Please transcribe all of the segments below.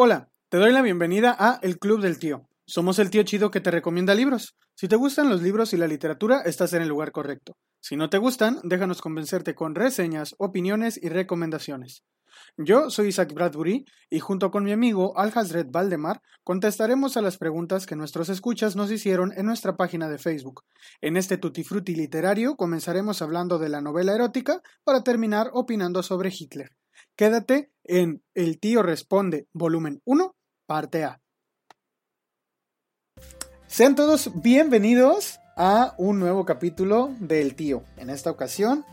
Hola, te doy la bienvenida a El Club del Tío. Somos el tío chido que te recomienda libros. Si te gustan los libros y la literatura, estás en el lugar correcto. Si no te gustan, déjanos convencerte con reseñas, opiniones y recomendaciones. Yo soy Isaac Bradbury y junto con mi amigo Al Hazred Valdemar contestaremos a las preguntas que nuestros escuchas nos hicieron en nuestra página de Facebook. En este Tutti Frutti literario comenzaremos hablando de la novela erótica para terminar opinando sobre Hitler. Quédate en El tío responde, volumen 1, parte A. Sean todos bienvenidos a un nuevo capítulo del tío. En esta ocasión,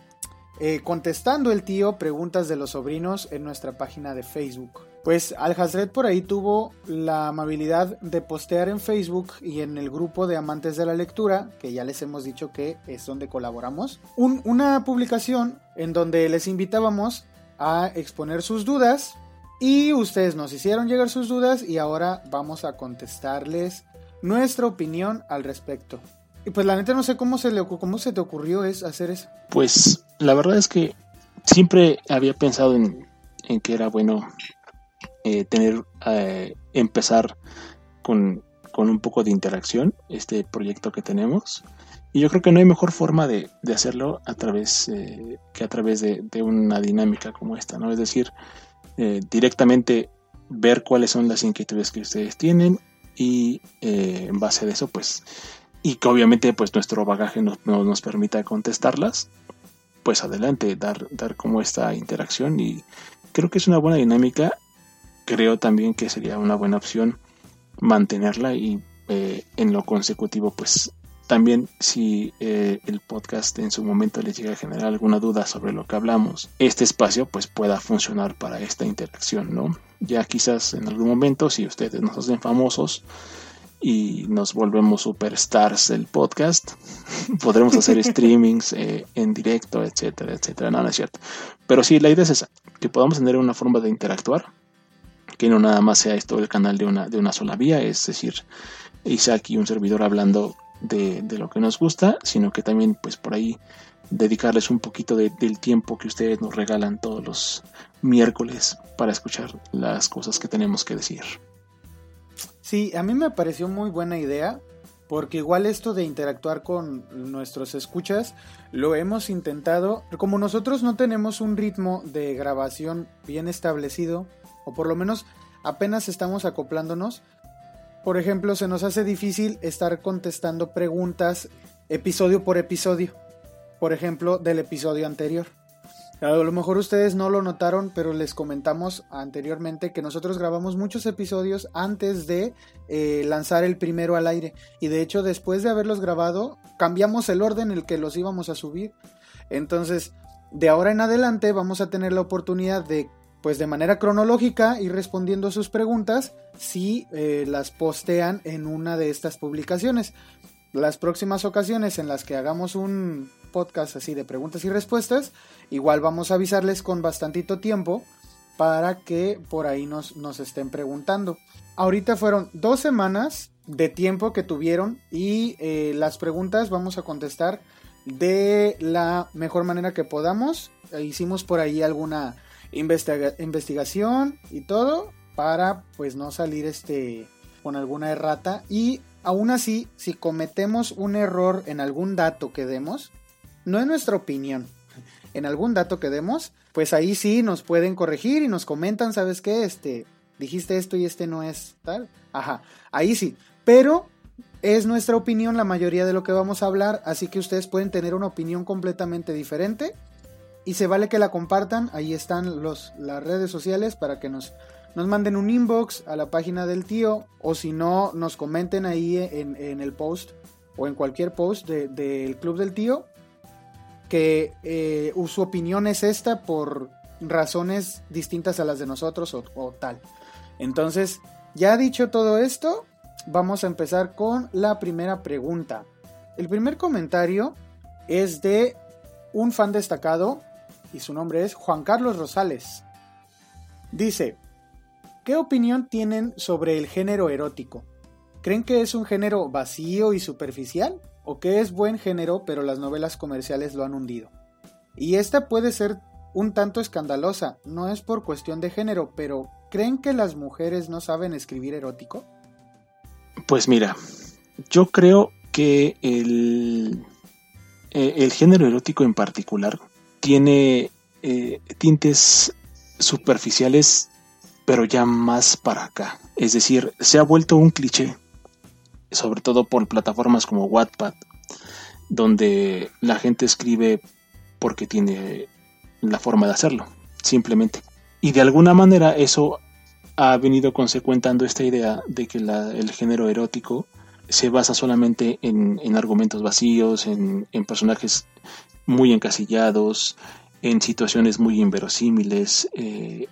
eh, contestando el tío preguntas de los sobrinos en nuestra página de Facebook. Pues Al Hazred por ahí tuvo la amabilidad de postear en Facebook y en el grupo de amantes de la lectura, que ya les hemos dicho que es donde colaboramos, una publicación en donde les invitábamos a exponer sus dudas y ustedes nos hicieron llegar sus dudas y ahora vamos a contestarles nuestra opinión al respecto. Y pues la neta no sé cómo se, le, cómo se te ocurrió es hacer eso. Pues la verdad es que siempre había pensado en, que era bueno eh, tener, eh, empezar con, con, un poco de interacción este proyecto que tenemos. Y yo creo que no hay mejor forma de, hacerlo a través eh, que a través de, una dinámica como esta, ¿no? Es decir, eh, directamente ver cuáles son las inquietudes que ustedes tienen y eh, en base a eso, pues, y que obviamente pues nuestro bagaje no, nos permita contestarlas, pues adelante, dar, dar como esta interacción y creo que es una buena dinámica. Creo también que sería una buena opción mantenerla y en lo consecutivo pues también si eh, el podcast en su momento les llega a generar alguna duda sobre lo que hablamos, este espacio pues pueda funcionar para esta interacción, ¿no? Ya quizás en algún momento si ustedes nos hacen famosos y nos volvemos superstars del podcast, podremos hacer streamings eh, en directo, etcétera, etcétera. No, no es cierto. Pero sí, la idea es esa, que podamos tener una forma de interactuar, que no nada más sea esto el canal de una, de una sola vía, es decir, Isaac y un servidor hablando de, lo que nos gusta, sino que también pues por ahí dedicarles un poquito del tiempo que ustedes nos regalan todos los miércoles para escuchar las cosas que tenemos que decir. Sí, a mí me pareció muy buena idea, porque igual esto de interactuar con nuestros escuchas lo hemos intentado, como nosotros no tenemos un ritmo de grabación bien establecido, o por lo menos apenas estamos acoplándonos, por ejemplo, se nos hace difícil estar contestando preguntas episodio por episodio. Por ejemplo, del episodio anterior. A lo mejor ustedes no lo notaron, pero les comentamos anteriormente que nosotros grabamos muchos episodios antes de eh, lanzar el primero al aire. Y de hecho, después de haberlos grabado, cambiamos el orden en el que los íbamos a subir. Entonces, de ahora en adelante vamos a tener la oportunidad de pues de manera cronológica ir respondiendo sus preguntas si eh, las postean en una de estas publicaciones. Las próximas ocasiones en las que hagamos un podcast así de preguntas y respuestas, igual vamos a avisarles con bastantito tiempo para que por ahí nos, nos estén preguntando. Ahorita fueron dos semanas de tiempo que tuvieron y eh, las preguntas vamos a contestar de la mejor manera que podamos. Hicimos por ahí alguna investigación y todo para pues no salir este con alguna errata. Y aún así si cometemos un error en algún dato que demos no en nuestra opinión en algún dato que demos pues ahí sí nos pueden corregir y nos comentan sabes qué este dijiste esto y este no es tal. Ajá ahí sí. Pero es nuestra opinión la mayoría de lo que vamos a hablar así que ustedes pueden tener una opinión completamente diferente y se vale que la compartan. Ahí están los, las redes sociales para que nos, nos manden un inbox a la página del tío o si no, nos comenten ahí en, el post o en cualquier post del Club del Tío que eh, su opinión es esta por razones distintas a las de nosotros o tal. Entonces, ya dicho todo esto, vamos a empezar con la primera pregunta. El primer comentario es de un fan destacado y su nombre es Juan Carlos Rosales. Dice, ¿qué opinión tienen sobre el género erótico? ¿Creen que es un género vacío y superficial? ¿O que es buen género pero las novelas comerciales lo han hundido? Y esta puede ser un tanto escandalosa, no es por cuestión de género, pero ¿creen que las mujeres no saben escribir erótico? Pues mira, yo creo que el, eh, el género erótico en particular tiene eh, tintes superficiales, pero ya más para acá. Es decir, se ha vuelto un cliché, sobre todo por plataformas como Wattpad, donde la gente escribe porque tiene la forma de hacerlo, simplemente. Y de alguna manera eso ha venido consecuentando esta idea de que el género erótico se basa solamente en, argumentos vacíos, en, personajes muy encasillados, en situaciones muy inverosímiles. Eh,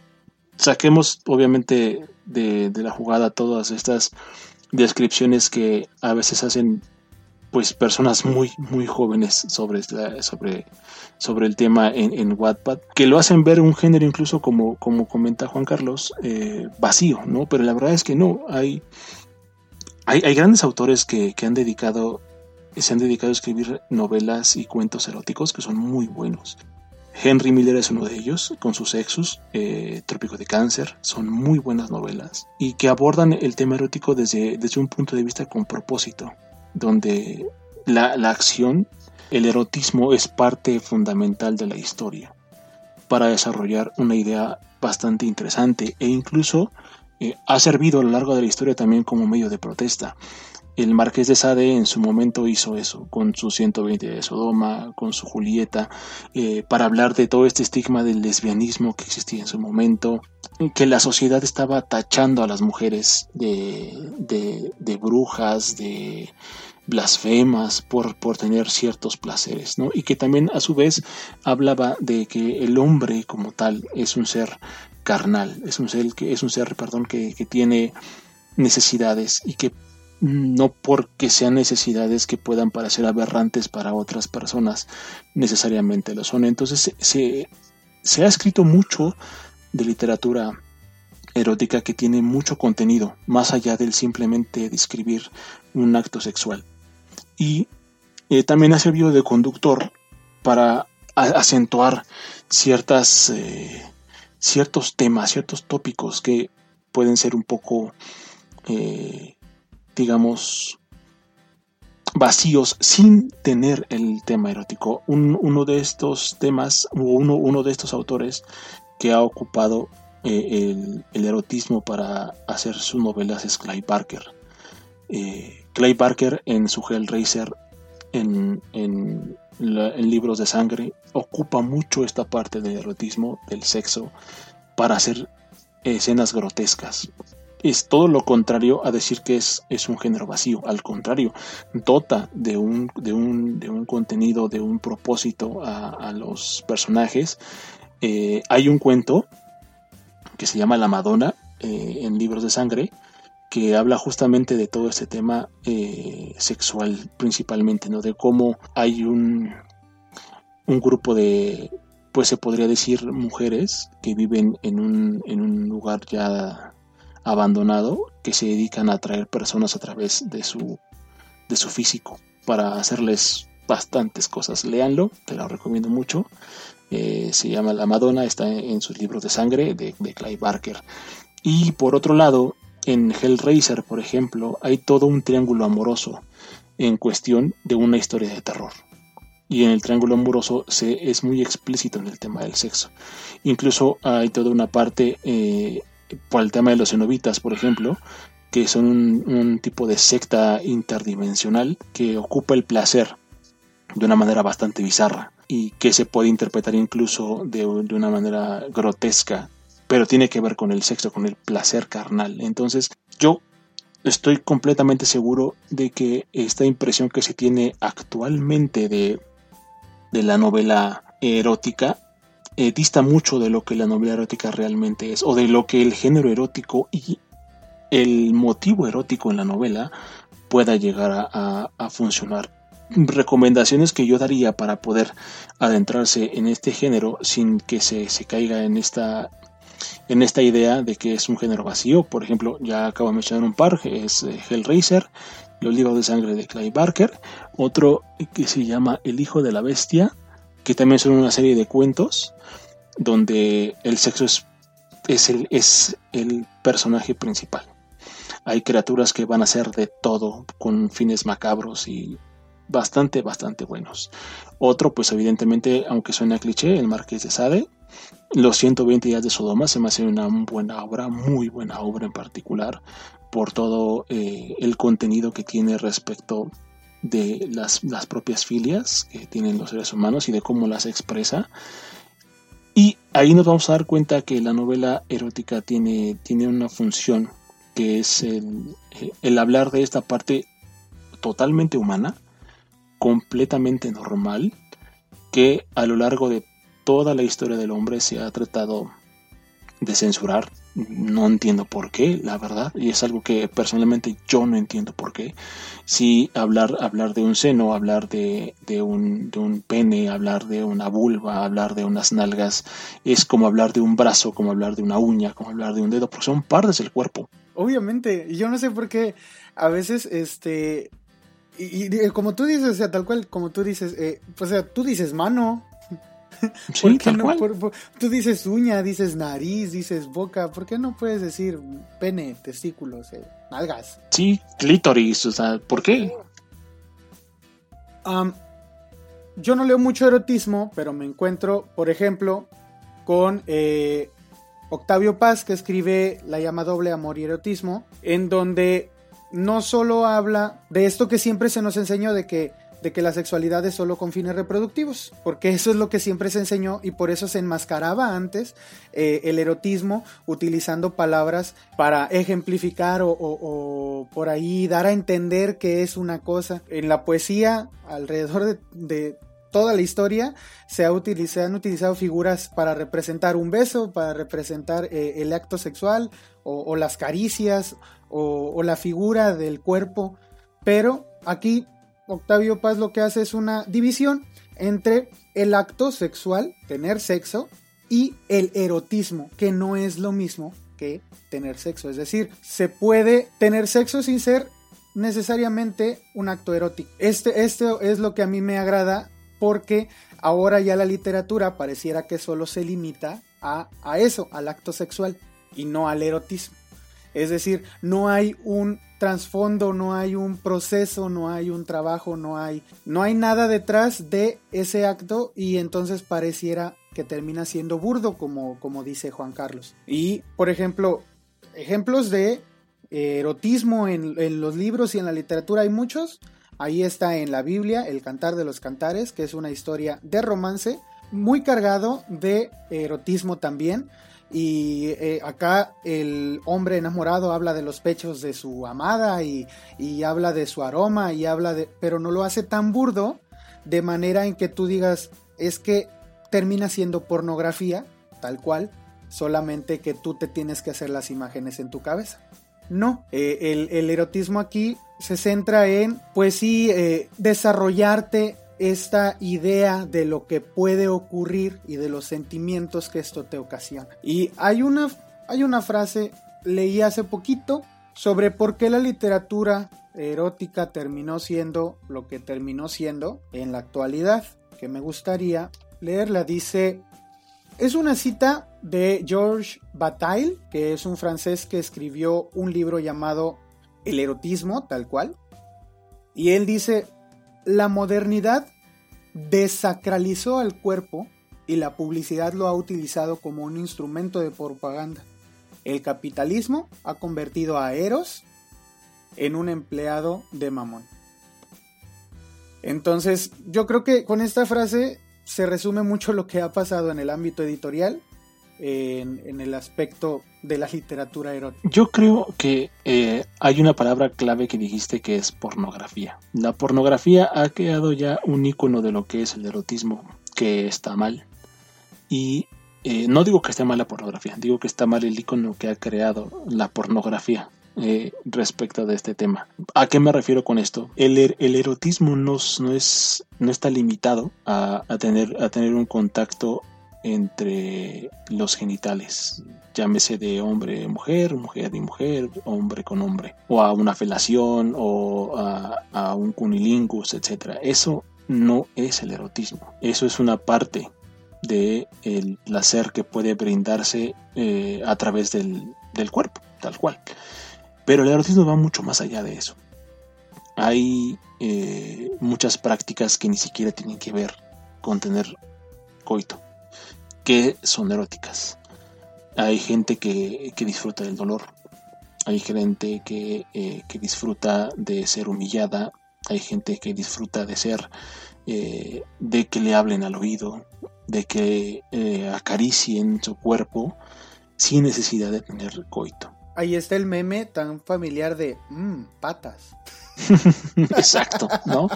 saquemos obviamente de, de, la jugada todas estas descripciones que a veces hacen pues personas muy muy jóvenes sobre sobre sobre el tema en, en Wattpad que lo hacen ver un género incluso como como comenta Juan Carlos eh, vacío no pero la verdad es que no hay hay, grandes autores que, que han dedicado se han dedicado a escribir novelas y cuentos eróticos que son muy buenos. Henry Miller es uno de ellos, con sus Exus, eh, Trópico de Cáncer, son muy buenas novelas y que abordan el tema erótico desde, desde un punto de vista con propósito, donde la, acción, el erotismo es parte fundamental de la historia para desarrollar una idea bastante interesante e incluso eh, ha servido a lo largo de la historia también como medio de protesta. El marqués de Sade en su momento hizo eso, con su 120 de Sodoma, con su Julieta, eh, para hablar de todo este estigma del lesbianismo que existía en su momento, que la sociedad estaba tachando a las mujeres de, de, brujas, de blasfemas por, por tener ciertos placeres, ¿no? Y que también a su vez hablaba de que el hombre como tal es un ser carnal, es un ser que es un ser, perdón, que, que tiene necesidades y que no porque sean necesidades que puedan parecer aberrantes para otras personas, necesariamente lo son. Entonces se, ha escrito mucho de literatura erótica que tiene mucho contenido, más allá del simplemente describir un acto sexual. Y eh, también ha servido de conductor para acentuar ciertas, eh, ciertos temas, ciertos tópicos que pueden ser un poco eh, digamos, vacíos sin tener el tema erótico. uno de estos temas, uno, uno de estos autores que ha ocupado eh, el, erotismo para hacer sus novelas es Clay Barker. Eh, Clay Barker en su Hellraiser, en, en, en libros de sangre, ocupa mucho esta parte del erotismo, del sexo, para hacer escenas grotescas es todo lo contrario a decir que es, es un género vacío. Al contrario, dota de un, de un, de un contenido, de un propósito a, los personajes. Eh, hay un cuento que se llama La Madonna eh, en Libros de Sangre que habla justamente de todo este tema eh, sexual principalmente, ¿no? De cómo hay un, un grupo de, pues se podría decir, mujeres que viven en un, en un lugar ya abandonado que se dedican a atraer personas a través de su, de su físico para hacerles bastantes cosas. Leanlo, te lo recomiendo mucho. Eh, se llama La Madonna, está en, sus libros de sangre de, de Clive Barker. Y por otro lado, en Hellraiser, por ejemplo, hay todo un triángulo amoroso en cuestión de una historia de terror. Y en el triángulo amoroso se, es muy explícito en el tema del sexo. Incluso hay toda una parte eh, por el tema de los cenobitas, por ejemplo, que son un, tipo de secta interdimensional que ocupa el placer de una manera bastante bizarra y que se puede interpretar incluso de, una manera grotesca, pero tiene que ver con el sexo, con el placer carnal. Entonces, yo estoy completamente seguro de que esta impresión que se tiene actualmente de, de la novela erótica eh, dista mucho de lo que la novela erótica realmente es, o de lo que el género erótico y el motivo erótico en la novela pueda llegar a, funcionar. Recomendaciones que yo daría para poder adentrarse en este género sin que se, caiga en esta en esta idea de que es un género vacío. Por ejemplo, ya acabo de mencionar un par, es eh, Hellraiser, Los libros de sangre de Clive Barker, otro que se llama El hijo de la bestia, que también son una serie de cuentos donde el sexo es el personaje principal. Hay criaturas que van a ser de todo con fines macabros y bastante, bastante buenos. Otro, pues evidentemente, aunque suena cliché, el Marqués de Sade. Los 120 días de Sodoma se me hace una buena obra, muy buena obra en particular, por todo eh, el contenido que tiene respecto de las, las, propias filias que tienen los seres humanos y de cómo las expresa. Y ahí nos vamos a dar cuenta que la novela erótica tiene, tiene una función que es el, el hablar de esta parte totalmente humana, completamente normal, que a lo largo de toda la historia del hombre se ha tratado de censurar. No entiendo por qué, la verdad, y es algo que personalmente yo no entiendo por qué. Si hablar, hablar de un seno, hablar de, de, un, de un pene, hablar de una vulva, hablar de unas nalgas, es como hablar de un brazo, como hablar de una uña, como hablar de un dedo, porque son partes del cuerpo. Obviamente, yo no sé por qué a veces, este, y, como tú dices, o sea, tal cual, como tú dices, eh, pues, o sea, tú dices mano, Sí, tal cual. tú dices uña, dices nariz, dices boca, ¿por qué no puedes decir pene, testículos, eh, nalgas? Sí, clítoris, o sea, ¿por qué? yo no leo mucho erotismo, pero me encuentro, por ejemplo, con eh, Octavio Paz, que escribe La llama doble amor y erotismo, en donde no solo habla de esto que siempre se nos enseñó de que de que la sexualidad es solo con fines reproductivos, porque eso es lo que siempre se enseñó y por eso se enmascaraba antes eh, el erotismo utilizando palabras para ejemplificar o, por ahí dar a entender que es una cosa. En la poesía, alrededor de, toda la historia, se, ha utilizado, han utilizado figuras para representar un beso, para representar eh, el acto sexual o, las caricias o la figura del cuerpo, pero aquí Octavio Paz lo que hace es una división entre el acto sexual, tener sexo, y el erotismo, que no es lo mismo que tener sexo. Es decir, se puede tener sexo sin ser necesariamente un acto erótico. Este, este es lo que a mí me agrada porque ahora ya la literatura pareciera que solo se limita a, a eso, al acto sexual y no al erotismo. Es decir, no hay un trasfondo, no hay un proceso, no hay un trabajo, no hay, no hay nada detrás de ese acto y entonces pareciera que termina siendo burdo, como, como dice Juan Carlos. Y, por ejemplo, ejemplos de erotismo en, en los libros y en la literatura hay muchos. Ahí está en la Biblia El Cantar de los Cantares, que es una historia de romance muy cargado de erotismo también. Y eh, acá el hombre enamorado habla de los pechos de su amada y, habla de su aroma y habla de... pero no lo hace tan burdo de manera en que tú digas es que termina siendo pornografía, tal cual, solamente que tú te tienes que hacer las imágenes en tu cabeza. No, eh, el, erotismo aquí se centra en, pues sí, eh, desarrollarte esta idea de lo que puede ocurrir y de los sentimientos que esto te ocasiona. Y hay una, hay una frase, leí hace poquito, sobre por qué la literatura erótica terminó siendo lo que terminó siendo en la actualidad, que me gustaría leerla. Dice, es una cita de Georges Bataille, que es un francés que escribió un libro llamado El erotismo, tal cual. Y él dice, la modernidad desacralizó al cuerpo y la publicidad lo ha utilizado como un instrumento de propaganda. El capitalismo ha convertido a Eros en un empleado de Mamón. Entonces, yo creo que con esta frase se resume mucho lo que ha pasado en el ámbito editorial en, el aspecto de la literatura erótica? Yo creo que eh, hay una palabra clave que dijiste que es pornografía. La pornografía ha creado ya un icono de lo que es el erotismo, que está mal. Y eh, no digo que esté mal la pornografía, digo que está mal el icono que ha creado la pornografía. Eh, respecto de este tema. ¿A qué me refiero con esto? El, er, el erotismo no, no, es, no está limitado a, a, tener, a tener un contacto entre los genitales, llámese de hombre mujer, mujer y mujer, hombre con hombre, o a una felación o a, un cunilingus, etc. Eso no es el erotismo, eso es una parte de el placer que puede brindarse eh, a través del, del cuerpo, tal cual. Pero el erotismo va mucho más allá de eso. Hay eh, muchas prácticas que ni siquiera tienen que ver con tener coito, que son eróticas. Hay gente que, disfruta del dolor, hay gente que, eh, que, disfruta de ser humillada, hay gente que disfruta de ser, eh, de que le hablen al oído, de que acaricien su cuerpo sin necesidad de tener coito. Ahí está el meme tan familiar de mmm, patas. Exacto, ¿no?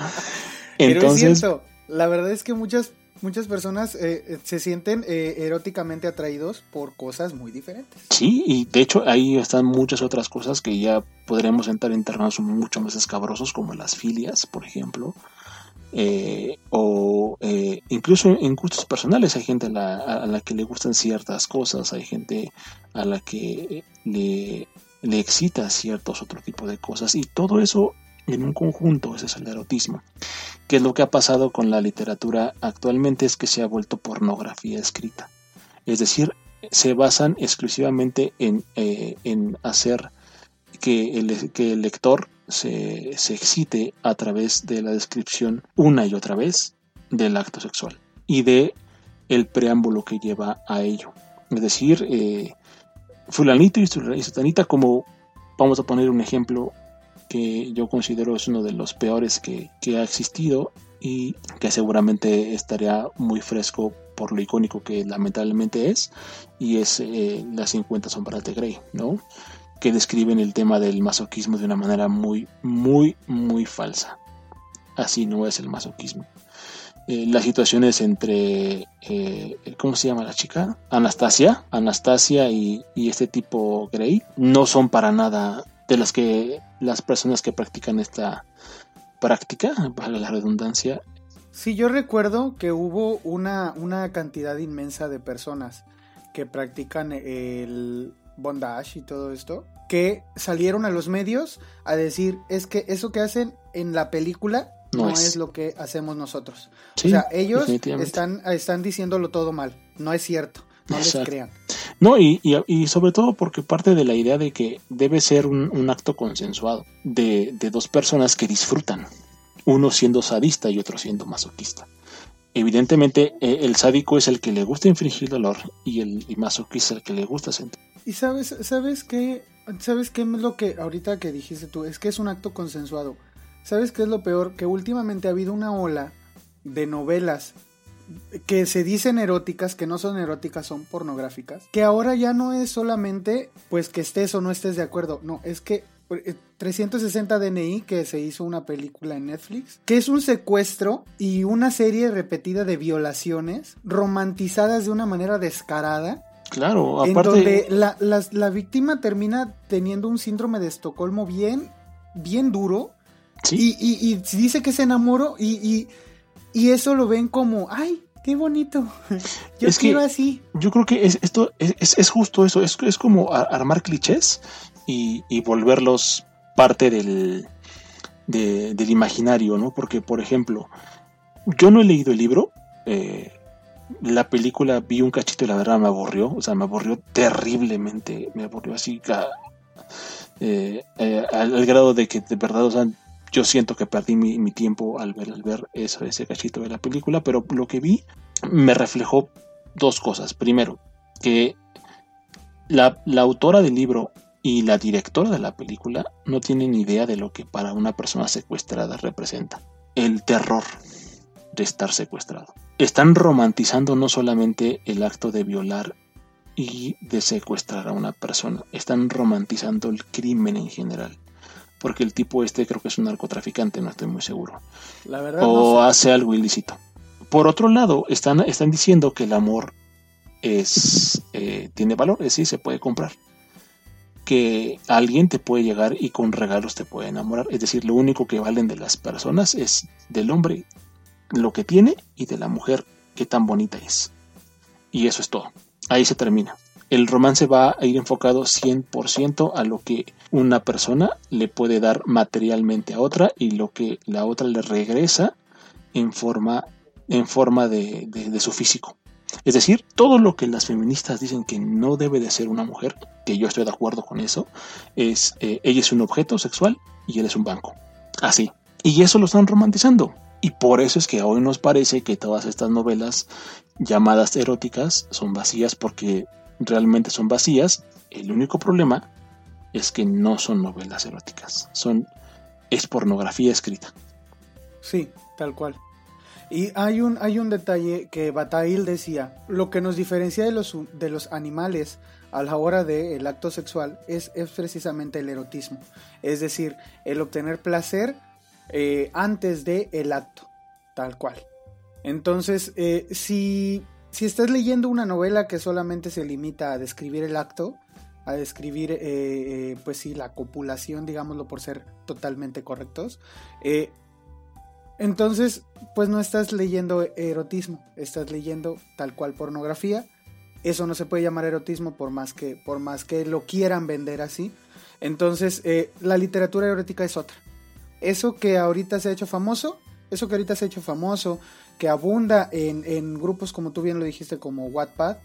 Entonces, la verdad es que muchas muchas personas eh, eh, se sienten eh, eróticamente atraídos por cosas muy diferentes. Sí, y de hecho ahí están muchas otras cosas que ya podremos entrar en terrenos mucho más escabrosos, como las filias, por ejemplo, o incluso en gustos personales. Hay gente a la, a la, que le gustan ciertas cosas, hay gente a la que le, le excita ciertos otro tipo de cosas, y todo eso en un conjunto, ese es el erotismo. Que lo que ha pasado con la literatura actualmente es que se ha vuelto pornografía escrita. Es decir, se basan exclusivamente en, eh, hacer que el, que el lector se, excite a través de la descripción una y otra vez del acto sexual y de el preámbulo que lleva a ello. Es decir, eh, fulanito y sutanita como vamos a poner un ejemplo que yo considero es uno de los peores que, ha existido y que seguramente estaría muy fresco por lo icónico que lamentablemente es, y es eh, las 50 sombras de Grey, ¿no? Que describen el tema del masoquismo de una manera muy, muy, muy falsa. Así no es el masoquismo. Eh, las situaciones entre, eh, ¿cómo se llama la chica? Anastasia, Anastasia y, y este tipo Grey no son para nada de las que las personas que practican esta práctica, para la redundancia. Sí, yo recuerdo que hubo una, una cantidad inmensa de personas que practican el bondage y todo esto, que salieron a los medios a decir, es que eso que hacen en la película no, es. lo que hacemos nosotros. o sea, ellos están, están diciéndolo todo mal, no es cierto, no les crean. No, y, y, sobre todo porque parte de la idea de que debe ser un, acto consensuado de, dos personas que disfrutan, uno siendo sadista y otro siendo masoquista. Evidentemente, eh, el sádico es el que le gusta infringir dolor y el masoquista es el que le gusta sentir. Y sabes, sabes qué, sabes qué es lo que ahorita que dijiste tú, es que es un acto consensuado. ¿Sabes qué es lo peor? Que últimamente ha habido una ola de novelas que se dicen eróticas, que no son eróticas, son pornográficas, que ahora ya no es solamente pues que estés o no estés de acuerdo, no, es que 360 eh, DNI, que se hizo una película en Netflix, que es un secuestro y una serie repetida de violaciones romantizadas de una manera descarada. Claro, aparte. En donde la, víctima termina teniendo un síndrome de Estocolmo bien, bien duro. ¿Sí? Y, dice que se enamoró y y eso lo ven como, ay, qué bonito. Yo quiero así. Yo creo que es, esto es, justo eso, es, es como armar clichés y, volverlos parte del, del imaginario, ¿no? Porque, por ejemplo, yo no he leído el libro, eh, la película vi un cachito y la verdad me aburrió, o sea, me aburrió terriblemente, me aburrió así eh, eh, al, grado de que de verdad, o sea, yo siento que perdí mi, tiempo al ver, al ver ese cachito de la película, pero lo que vi me reflejó dos cosas. Primero, que la, autora del libro y la directora de la película no tienen idea de lo que para una persona secuestrada representa. El terror de estar secuestrado. Están romantizando no solamente el acto de violar y de secuestrar a una persona, están romantizando el crimen en general porque el tipo este creo que es un narcotraficante, no estoy muy seguro. La verdad. O hace algo ilícito. Por otro lado, están, están diciendo que el amor es eh, tiene valor, es decir, se puede comprar. Que alguien te puede llegar y con regalos te puede enamorar. Es decir, lo único que valen de las personas es del hombre lo que tiene y de la mujer qué tan bonita es. Y eso es todo. Ahí se termina el romance va a ir enfocado 100% a lo que una persona le puede dar materialmente a otra y lo que la otra le regresa en forma, en forma de, su físico. Es decir, todo lo que las feministas dicen que no debe de ser una mujer, que yo estoy de acuerdo con eso, es eh, ella es un objeto sexual y él es un banco. Así. Y eso lo están romantizando. Y por eso es que hoy nos parece que todas estas novelas llamadas eróticas son vacías porque realmente son vacías. El único problema es que no son novelas eróticas, son es pornografía escrita. Sí, tal cual. Y hay un, hay un detalle que Bataille decía, lo que nos diferencia de los, de los animales a la hora del acto sexual es, es, precisamente el erotismo, es decir, el obtener placer eh, antes del el acto, tal cual. Entonces, eh, si, si estás leyendo una novela que solamente se limita a describir el acto, a describir, eh, eh, pues sí, la copulación, digámoslo por ser totalmente correctos. Eh, entonces, pues no estás leyendo erotismo, estás leyendo tal cual pornografía. Eso no se puede llamar erotismo por más que, por más que lo quieran vender así. Entonces, la literatura erótica es otra. Eso que ahorita se ha hecho famoso, eso que ahorita se ha hecho famoso, que abunda en, en grupos como tú bien lo dijiste, como Wattpad,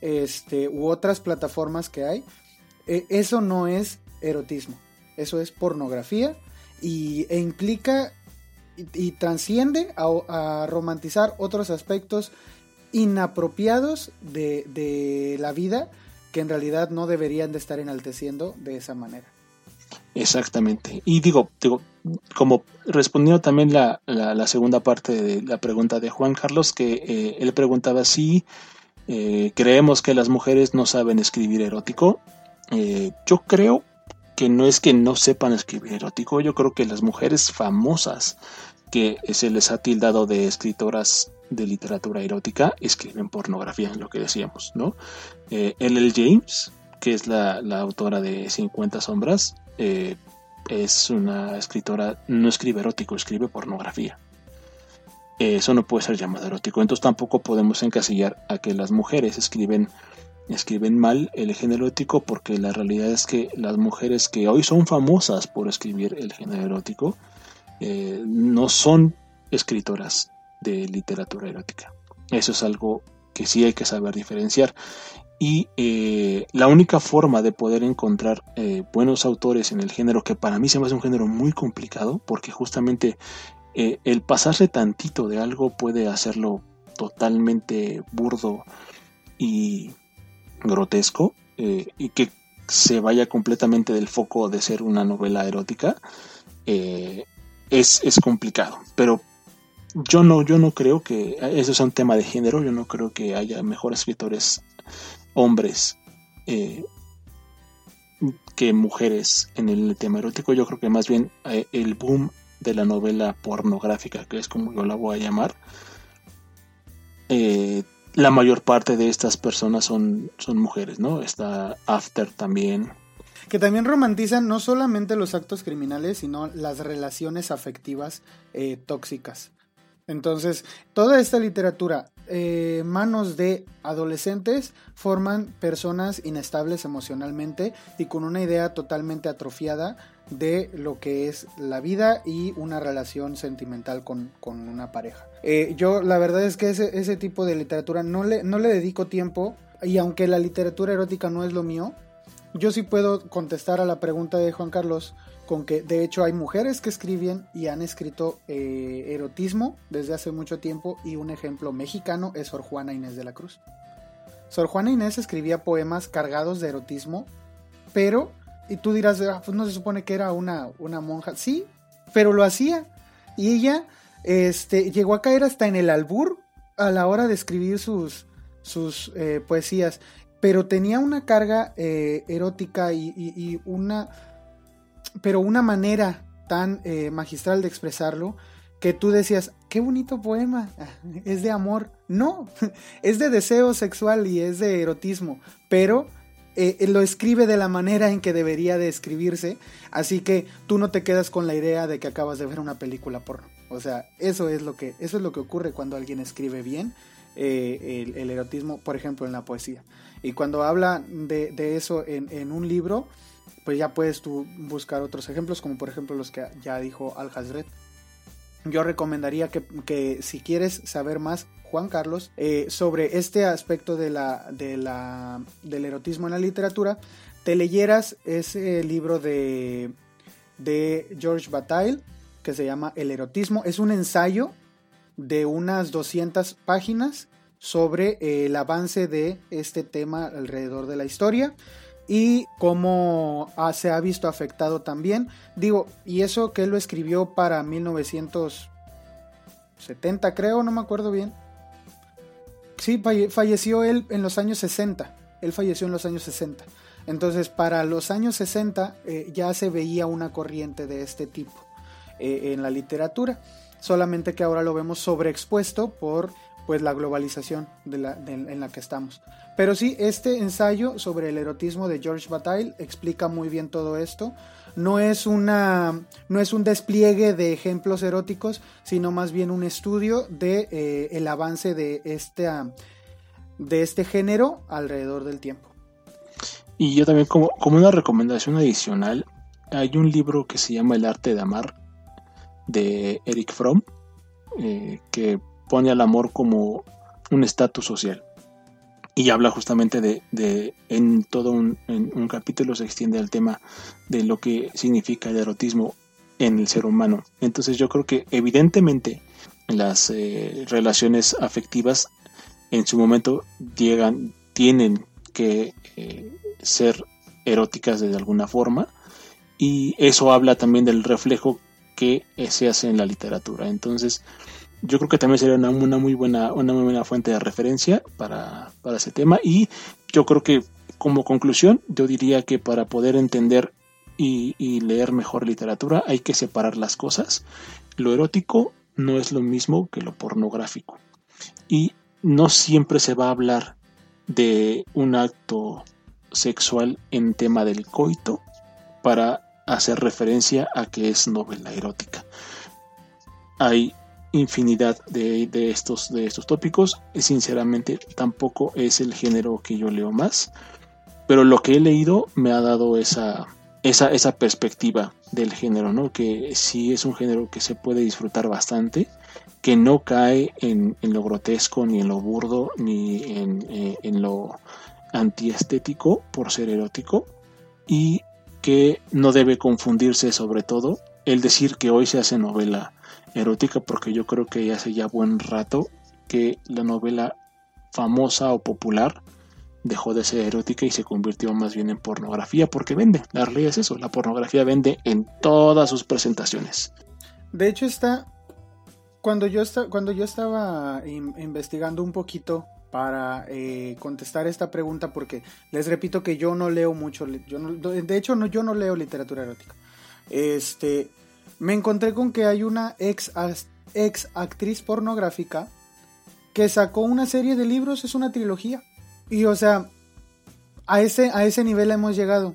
este, u otras plataformas que hay, e, eso no es erotismo, eso es pornografía y, e implica y, transciende a, romantizar otros aspectos inapropiados de, la vida que en realidad no deberían de estar enalteciendo de esa manera. Exactamente. Y digo, digo como respondiendo también la, segunda parte de la pregunta de Juan Carlos, que eh, él preguntaba si eh, creemos que las mujeres no saben escribir erótico. Eh, yo creo que no es que no sepan escribir erótico, yo creo que las mujeres famosas que se les ha tildado de escritoras de literatura erótica escriben pornografía, lo que decíamos, ¿no? L.L. James, que es la, autora de 50 sombras, eh, es una escritora, no escribe erótico, escribe pornografía. Eso no puede ser llamado erótico, entonces tampoco podemos encasillar a que las mujeres escriben escriben mal el género erótico porque la realidad es que las mujeres que hoy son famosas por escribir el género erótico eh, no son escritoras de literatura erótica. Eso es algo que sí hay que saber diferenciar. Y eh, la única forma de poder encontrar eh, buenos autores en el género, que para mí se me hace un género muy complicado, porque justamente el pasarse tantito de algo puede hacerlo totalmente burdo y grotesco eh, y que se vaya completamente del foco de ser una novela erótica eh, es, complicado. Pero yo no yo no creo que eso sea un tema de género yo no creo que haya mejores escritores hombres eh, que mujeres en el tema erótico yo creo que más bien el boom de la novela pornográfica que es como yo la voy a llamar la mayor parte de estas personas son, son mujeres, ¿no? Está After también. Que también romantizan no solamente los actos criminales, sino las relaciones afectivas eh, tóxicas. Entonces, toda esta literatura, eh, manos de adolescentes, forman personas inestables emocionalmente y con una idea totalmente atrofiada de lo que es la vida y una relación sentimental con, una pareja. Eh, yo la verdad es que ese, ese tipo de literatura no le, no le dedico tiempo y aunque la literatura erótica no es lo mío, yo sí puedo contestar a la pregunta de Juan Carlos con que de hecho hay mujeres que escriben y han escrito eh, erotismo desde hace mucho tiempo y un ejemplo mexicano es Sor Juana Inés de la Cruz. Sor Juana Inés escribía poemas cargados de erotismo, pero y tú dirás, ah, pues no se supone que era una, una monja. Sí, pero lo hacía. Y ella este, llegó a caer hasta en el albur a la hora de escribir sus, sus eh, poesías. Pero tenía una carga eh, erótica y, una. Pero una manera tan eh, magistral de expresarlo que tú decías, qué bonito poema, es de amor. No, es de deseo sexual y es de erotismo, pero eh, lo escribe de la manera en que debería de escribirse, así que tú no te quedas con la idea de que acabas de ver una película porno. O sea, eso es lo que, eso es lo que ocurre cuando alguien escribe bien eh, el, erotismo, por ejemplo, en la poesía. Y cuando habla de, eso en, un libro, pues ya puedes tú buscar otros ejemplos, como por ejemplo los que ya dijo Al Hazred. yo recomendaría que, si quieres saber más, Juan Carlos, eh, sobre este aspecto de la, de la, del erotismo en la literatura, te leyeras ese libro de, de George Bataille que se llama El erotismo. Es un ensayo de unas 200 páginas sobre eh, el avance de este tema alrededor de la historia y cómo se ha visto afectado también. Digo, y eso que él lo escribió para 1970 creo, no me acuerdo bien. Sí, falleció él en los años 60. Él falleció en los años 60. Entonces, para los años 60 eh, ya se veía una corriente de este tipo eh, en la literatura, solamente que ahora lo vemos sobreexpuesto por pues la globalización en la que estamos. Pero sí, este ensayo sobre el erotismo de George Bataille explica muy bien todo esto. No es, una, no es un despliegue de ejemplos eróticos, sino más bien un estudio de eh, el avance de este, de este género alrededor del tiempo. Y yo también como, como una recomendación adicional, hay un libro que se llama El arte de amar de Eric Fromm, eh, que pone al amor como un estatus social. Y habla justamente de, en todo un, capítulo se extiende al tema de lo que significa el erotismo en el ser humano. Entonces yo creo que evidentemente las eh, relaciones afectivas en su momento llegan, tienen que eh, ser eróticas de alguna forma y eso habla también del reflejo que se hace en la literatura. Entonces, yo creo que también sería una, muy buena una muy buena fuente de referencia para, ese tema. Y yo creo que como conclusión yo diría que para poder entender y, y, leer mejor literatura hay que separar las cosas. Lo erótico no es lo mismo que lo pornográfico. Y no siempre se va a hablar de un acto sexual en tema del coito para hacer referencia a que es novela erótica. Hay infinidad de, estos, de estos tópicos. Sinceramente, tampoco es el género que yo leo más. Pero lo que he leído me ha dado esa, esa, esa perspectiva del género, ¿no? Que sí es un género que se puede disfrutar bastante, que no cae en, lo grotesco, ni en lo burdo, ni en, eh, en lo antiestético por ser erótico, y que no debe confundirse sobre todo el decir que hoy se hace novela erótica porque yo creo que hace ya buen rato que la novela famosa o popular dejó de ser erótica y se convirtió más bien en pornografía porque vende. La realidad es eso, la pornografía vende en todas sus presentaciones. De hecho está cuando yo cuando yo estaba investigando un poquito para eh, contestar esta pregunta porque les repito que yo no leo mucho, de hecho yo no leo literatura erótica. Este, me encontré con que hay una ex, ex actriz pornográfica que sacó una serie de libros, es una trilogía. Y o sea, a ese, a ese nivel hemos llegado.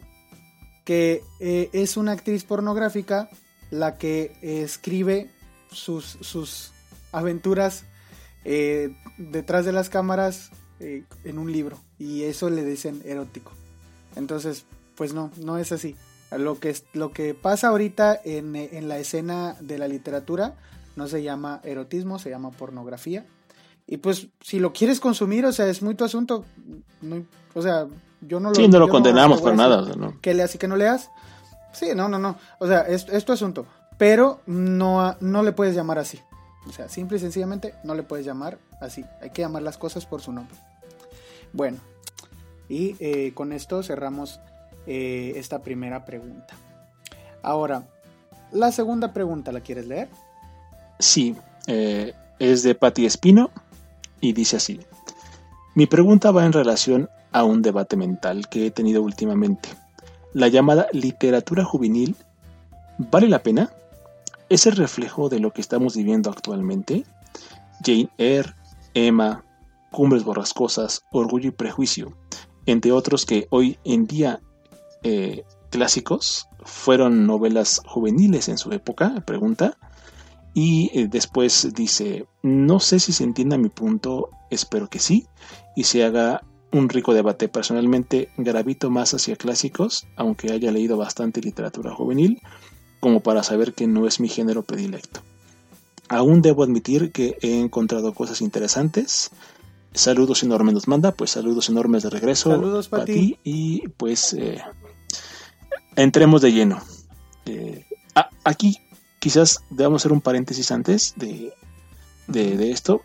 Que eh, es una actriz pornográfica la que escribe sus, sus aventuras eh, detrás de las cámaras eh, en un libro. Y eso le dicen erótico. Entonces, pues no, no es así. Lo que, lo que pasa ahorita en, la escena de la literatura no se llama erotismo, se llama pornografía. Y pues si lo quieres consumir, o sea, es muy tu asunto. o sea, yo no lo... Sí, no lo condenamos por nada. Que leas y que no leas. Sí, no, no, no. O sea, es, tu asunto. Pero no, no le puedes llamar así. O sea, simple y sencillamente no le puedes llamar así. Hay que llamar las cosas por su nombre. Bueno, y eh, con esto cerramos eh, esta primera pregunta. Ahora, la segunda pregunta, ¿la quieres leer? Sí, eh, es de Patti Espino y dice así. Mi pregunta va en relación a un debate mental que he tenido últimamente. La llamada literatura juvenil, ¿vale la pena? ¿Es el reflejo de lo que estamos viviendo actualmente? Jane Eyre, Emma, Cumbres Borrascosas, Orgullo y Prejuicio, entre otros que hoy en día eh, clásicos fueron novelas juveniles en su época, pregunta. Y eh, después dice, no sé si se entienda mi punto, espero que sí, y se haga un rico debate. Personalmente gravito más hacia clásicos, aunque haya leído bastante literatura juvenil, como para saber que no es mi género predilecto. Aún debo admitir que he encontrado cosas interesantes. Saludos enormes nos manda, pues saludos enormes de regreso. Saludos para ti. Y pues eh, entremos de lleno. Eh, aquí quizás debamos hacer un paréntesis antes de, de, esto.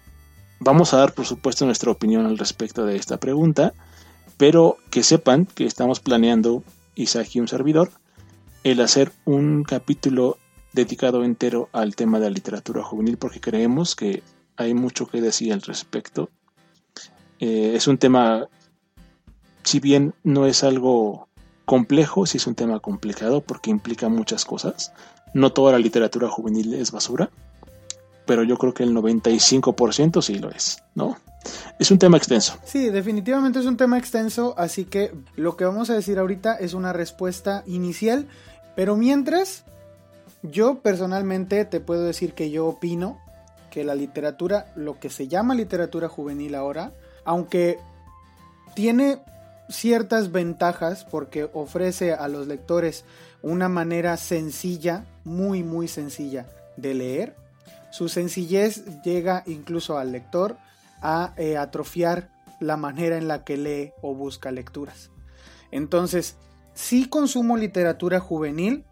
Vamos a dar, por supuesto, nuestra opinión al respecto de esta pregunta, pero que sepan que estamos planeando, Isaac y un servidor, el hacer un capítulo dedicado entero al tema de la literatura juvenil porque creemos que hay mucho que decir al respecto. Eh, es un tema, si bien no es algo complejo, sí es un tema complicado porque implica muchas cosas. No toda la literatura juvenil es basura, pero yo creo que el 95% sí lo es, ¿no? Es un tema extenso. Sí, definitivamente es un tema extenso, así que lo que vamos a decir ahorita es una respuesta inicial, pero mientras yo personalmente te puedo decir que yo opino que la literatura, lo que se llama literatura juvenil ahora, aunque tiene ciertas ventajas porque ofrece a los lectores una manera sencilla, muy muy sencilla de leer, su sencillez llega incluso al lector a eh, atrofiar la manera en la que lee o busca lecturas. Entonces, sí consumo literatura juvenil,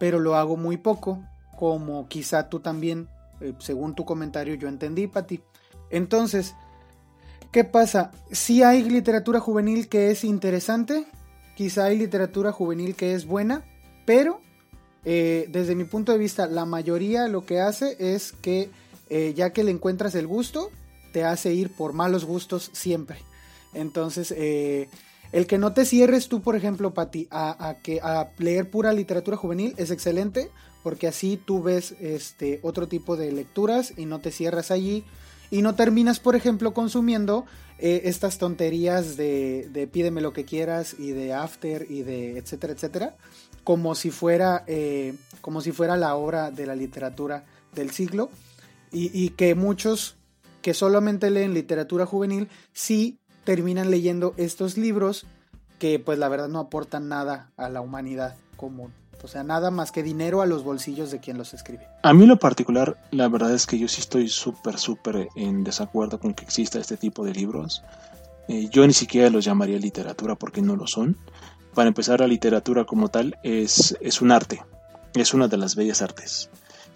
pero lo hago muy poco, como quizá tú también, eh, según tu comentario, yo entendí, Pati. Entonces, ¿qué pasa? Si hay literatura juvenil que es interesante, quizá hay literatura juvenil que es buena, pero eh, desde mi punto de vista, la mayoría lo que hace es que eh, ya que le encuentras el gusto, te hace ir por malos gustos siempre. Entonces, el que no te cierres tú, por ejemplo, Pati, a, a, que, a leer pura literatura juvenil es excelente, porque así tú ves este, otro tipo de lecturas y no te cierras allí y no terminas, por ejemplo, consumiendo eh, estas tonterías de, de, pídeme lo que quieras y de after y de etcétera, etcétera, como si fuera, eh, como si fuera la obra de la literatura del siglo. Y, y que muchos que solamente leen literatura juvenil sí terminan leyendo estos libros que pues la verdad no aportan nada a la humanidad común. O sea, nada más que dinero a los bolsillos de quien los escribe. A mí lo particular, la verdad es que yo sí estoy súper, súper en desacuerdo con que exista este tipo de libros. Eh, yo ni siquiera los llamaría literatura porque no lo son. Para empezar, la literatura como tal es, es un arte, es una de las bellas artes.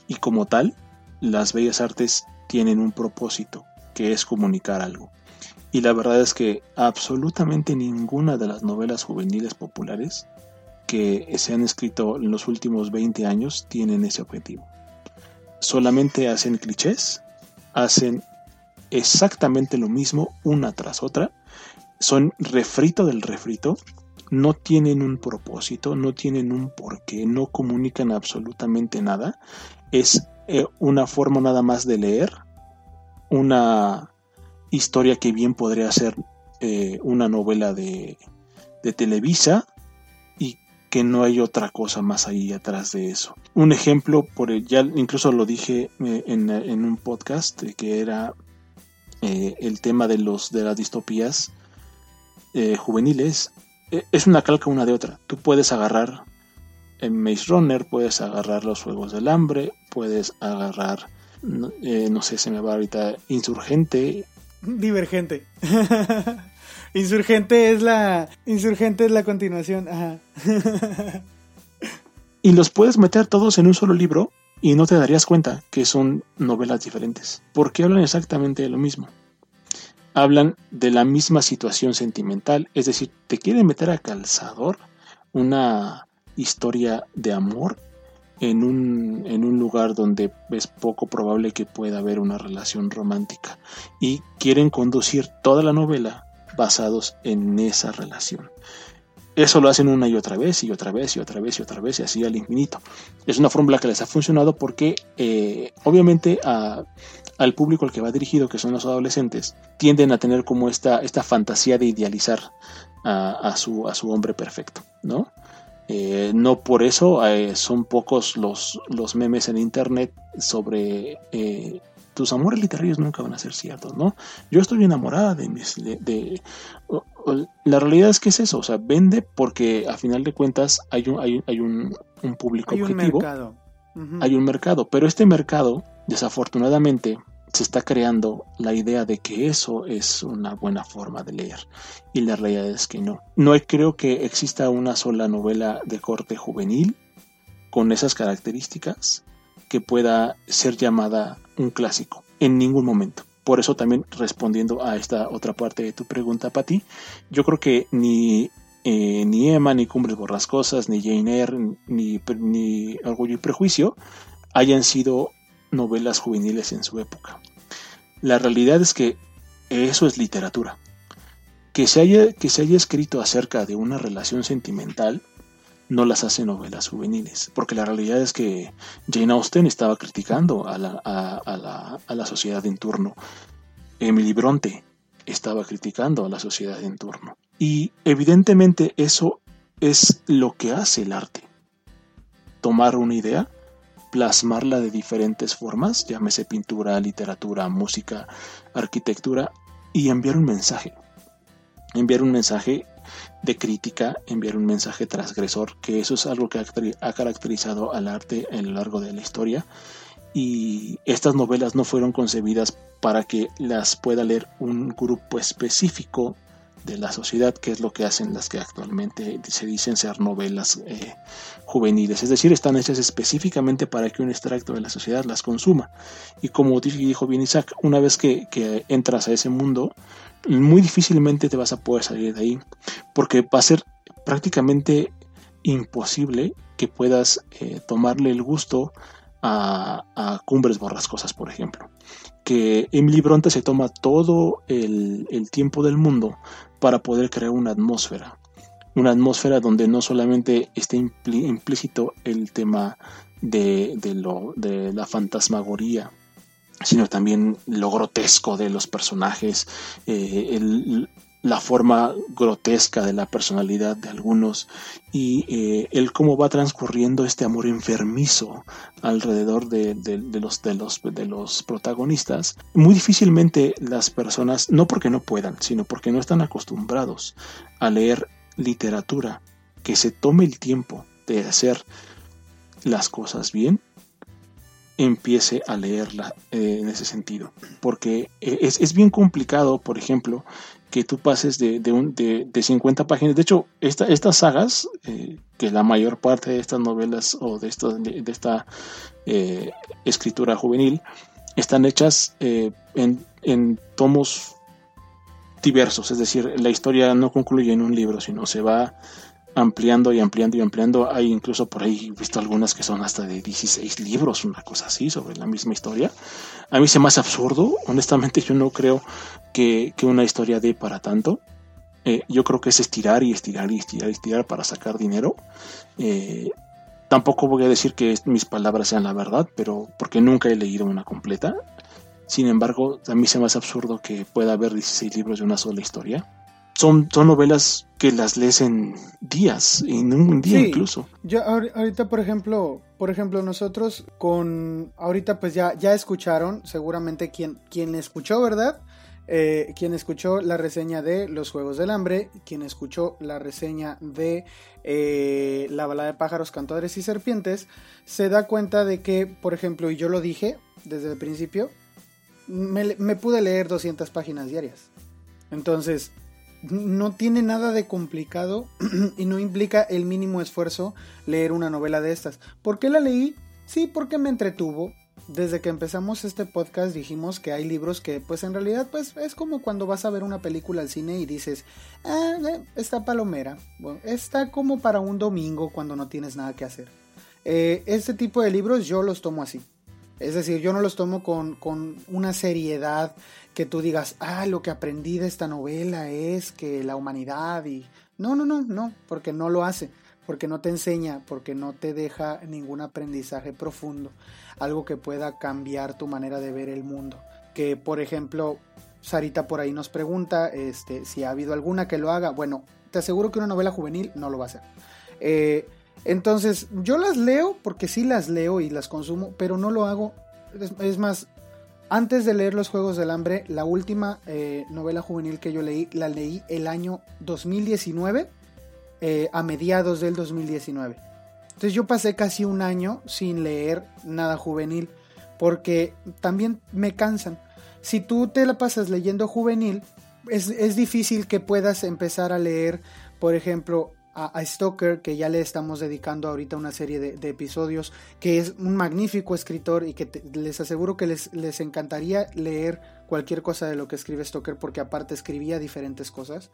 Y como tal, las bellas artes tienen un propósito, que es comunicar algo. Y la verdad es que absolutamente ninguna de las novelas juveniles populares que se han escrito en los últimos 20 años tienen ese objetivo. Solamente hacen clichés, hacen exactamente lo mismo una tras otra, son refrito del refrito, no tienen un propósito, no tienen un porqué, no comunican absolutamente nada, es eh, una forma nada más de leer, una historia que bien podría ser eh, una novela de, de Televisa y que no hay otra cosa más ahí atrás de eso. Un ejemplo, por el, ya incluso lo dije eh, en, en, un podcast, eh, que era el tema de, los, de las distopías juveniles. es una calca una de otra. Tú puedes agarrar en Maze Runner, puedes agarrar los Juegos del Hambre, puedes agarrar, no sé, se me va ahorita, Insurgente, Divergente. Insurgente es la. Insurgente es la continuación. Ajá. y los puedes meter todos en un solo libro y no te darías cuenta que son novelas diferentes. Porque hablan exactamente de lo mismo. Hablan de la misma situación sentimental. Es decir, te quieren meter a calzador una historia de amor en un, en un lugar donde es poco probable que pueda haber una relación romántica y quieren conducir toda la novela basados en esa relación. Eso lo hacen una y otra vez y otra vez y otra vez y otra vez y así al infinito. Es una fórmula que les ha funcionado porque eh, obviamente al público al que va dirigido, que son los adolescentes, tienden a tener como esta, esta fantasía de idealizar a, su, a su hombre perfecto, ¿no? Eh, no por eso eh, son pocos los, los memes en internet sobre eh, tus amores literarios nunca van a ser ciertos, ¿no? Yo estoy enamorada de mis... De, la realidad es que es eso, o sea, vende porque a final de cuentas hay un, hay, hay un, público hay objetivo. Un mercado. Hay un mercado, pero este mercado Desafortunadamente, se está creando la idea de que eso es una buena forma de leer y la realidad es que no. No creo que exista una sola novela de corte juvenil con esas características que pueda ser llamada un clásico en ningún momento. Por eso también respondiendo a esta otra parte de tu pregunta, Patti, yo creo que ni, eh, ni Emma, ni Cumbres Borrascosas, ni Jane Eyre, ni, ni Orgullo y Prejuicio hayan sido novelas juveniles en su época. La realidad es que eso es literatura. Que se haya, que se haya escrito acerca de una relación sentimental no las hace novelas juveniles, porque la realidad es que Jane Austen estaba criticando a la, a la sociedad en turno. Emily Bronte estaba criticando a la sociedad en turno. Y evidentemente eso es lo que hace el arte. Tomar una idea plasmarla de diferentes formas, llámese pintura, literatura, música, arquitectura, y enviar un mensaje. Enviar un mensaje de crítica, enviar un mensaje transgresor, que eso es algo que ha caracterizado al arte a lo largo de la historia. Y estas novelas no fueron concebidas para que las pueda leer un grupo específico de la sociedad, que es lo que hacen las que actualmente se dicen ser novelas eh, juveniles. Es decir, están hechas específicamente para que un extracto de la sociedad las consuma. Y como dijo bien Isaac, una vez que, entras a ese mundo, muy difícilmente te vas a poder salir de ahí, porque va a ser prácticamente imposible que puedas eh, tomarle el gusto a, a, Cumbres Borrascosas, por ejemplo. Que Emily Bronte se toma todo el, tiempo del mundo para poder crear una atmósfera. Una atmósfera donde no solamente esté implícito el tema de la fantasmagoría, sino también lo grotesco de los personajes, eh, el, la forma grotesca de la personalidad de algunos y eh, el cómo va transcurriendo este amor enfermizo alrededor de, los, de, los, de los protagonistas. Muy difícilmente las personas, no porque no puedan, sino porque no están acostumbrados a leer literatura que se tome el tiempo de hacer las cosas bien, empiece a leerla eh, en ese sentido. Porque eh, es, es, bien complicado, por ejemplo, que tú pases de, de, un, de, de 50 páginas. De hecho, esta, estas sagas, eh, que la mayor parte de estas novelas o de, esta, de, esta eh, escritura juvenil, están hechas eh, en, en tomos diversos. Es decir, la historia no concluye en un libro, sino se va ampliando y ampliando y ampliando. Hay incluso por ahí visto algunas que son hasta de 16 libros, una cosa así, sobre la misma historia. A mí se me hace absurdo, honestamente yo no creo que, una historia dé para tanto. Eh, yo creo que es estirar y estirar y estirar y estirar para sacar dinero. Eh, tampoco voy a decir que mis palabras sean la verdad, pero porque nunca he leído una completa. Sin embargo, a mí se me hace absurdo que pueda haber 16 libros de una sola historia son, son novelas que las lees en días, en un día incluso. Yo ahorita, por ejemplo, por ejemplo, nosotros con ahorita pues ya, ya escucharon, seguramente quien, quien escuchó, ¿verdad? Eh, quien escuchó la reseña de Los Juegos del Hambre, quien escuchó la reseña de eh, La balada de pájaros, cantadores y serpientes, se da cuenta de que, por ejemplo, y yo lo dije desde el principio, me, me pude leer 200 páginas diarias. Entonces, no tiene nada de complicado y no implica el mínimo esfuerzo leer una novela de estas. ¿Por qué la leí? Sí, porque me entretuvo. Desde que empezamos este podcast dijimos que hay libros que pues en realidad pues es como cuando vas a ver una película al cine y dices, ah, eh, está palomera, está como para un domingo cuando no tienes nada que hacer. Eh, este tipo de libros yo los tomo así. Es decir, yo no los tomo con, con una seriedad que tú digas, ah, lo que aprendí de esta novela es que la humanidad y... No, no, no, no, porque no lo hace, porque no te enseña, porque no te deja ningún aprendizaje profundo, algo que pueda cambiar tu manera de ver el mundo. Que, por ejemplo, Sarita por ahí nos pregunta este, si ha habido alguna que lo haga. Bueno, te aseguro que una novela juvenil no lo va a hacer. Eh, entonces, yo las leo porque sí las leo y las consumo, pero no lo hago. es más, antes de leer Los Juegos del Hambre, la última eh, novela juvenil que yo leí, la leí el año 2019, eh, a mediados del 2019. Entonces yo pasé casi un año sin leer nada juvenil, porque también me cansan. Si tú te la pasas leyendo juvenil, es, es difícil que puedas empezar a leer, por ejemplo, a, Stoker, que ya le estamos dedicando ahorita una serie de, episodios, que es un magnífico escritor y que les aseguro que les, les encantaría leer cualquier cosa de lo que escribe Stoker, porque aparte escribía diferentes cosas.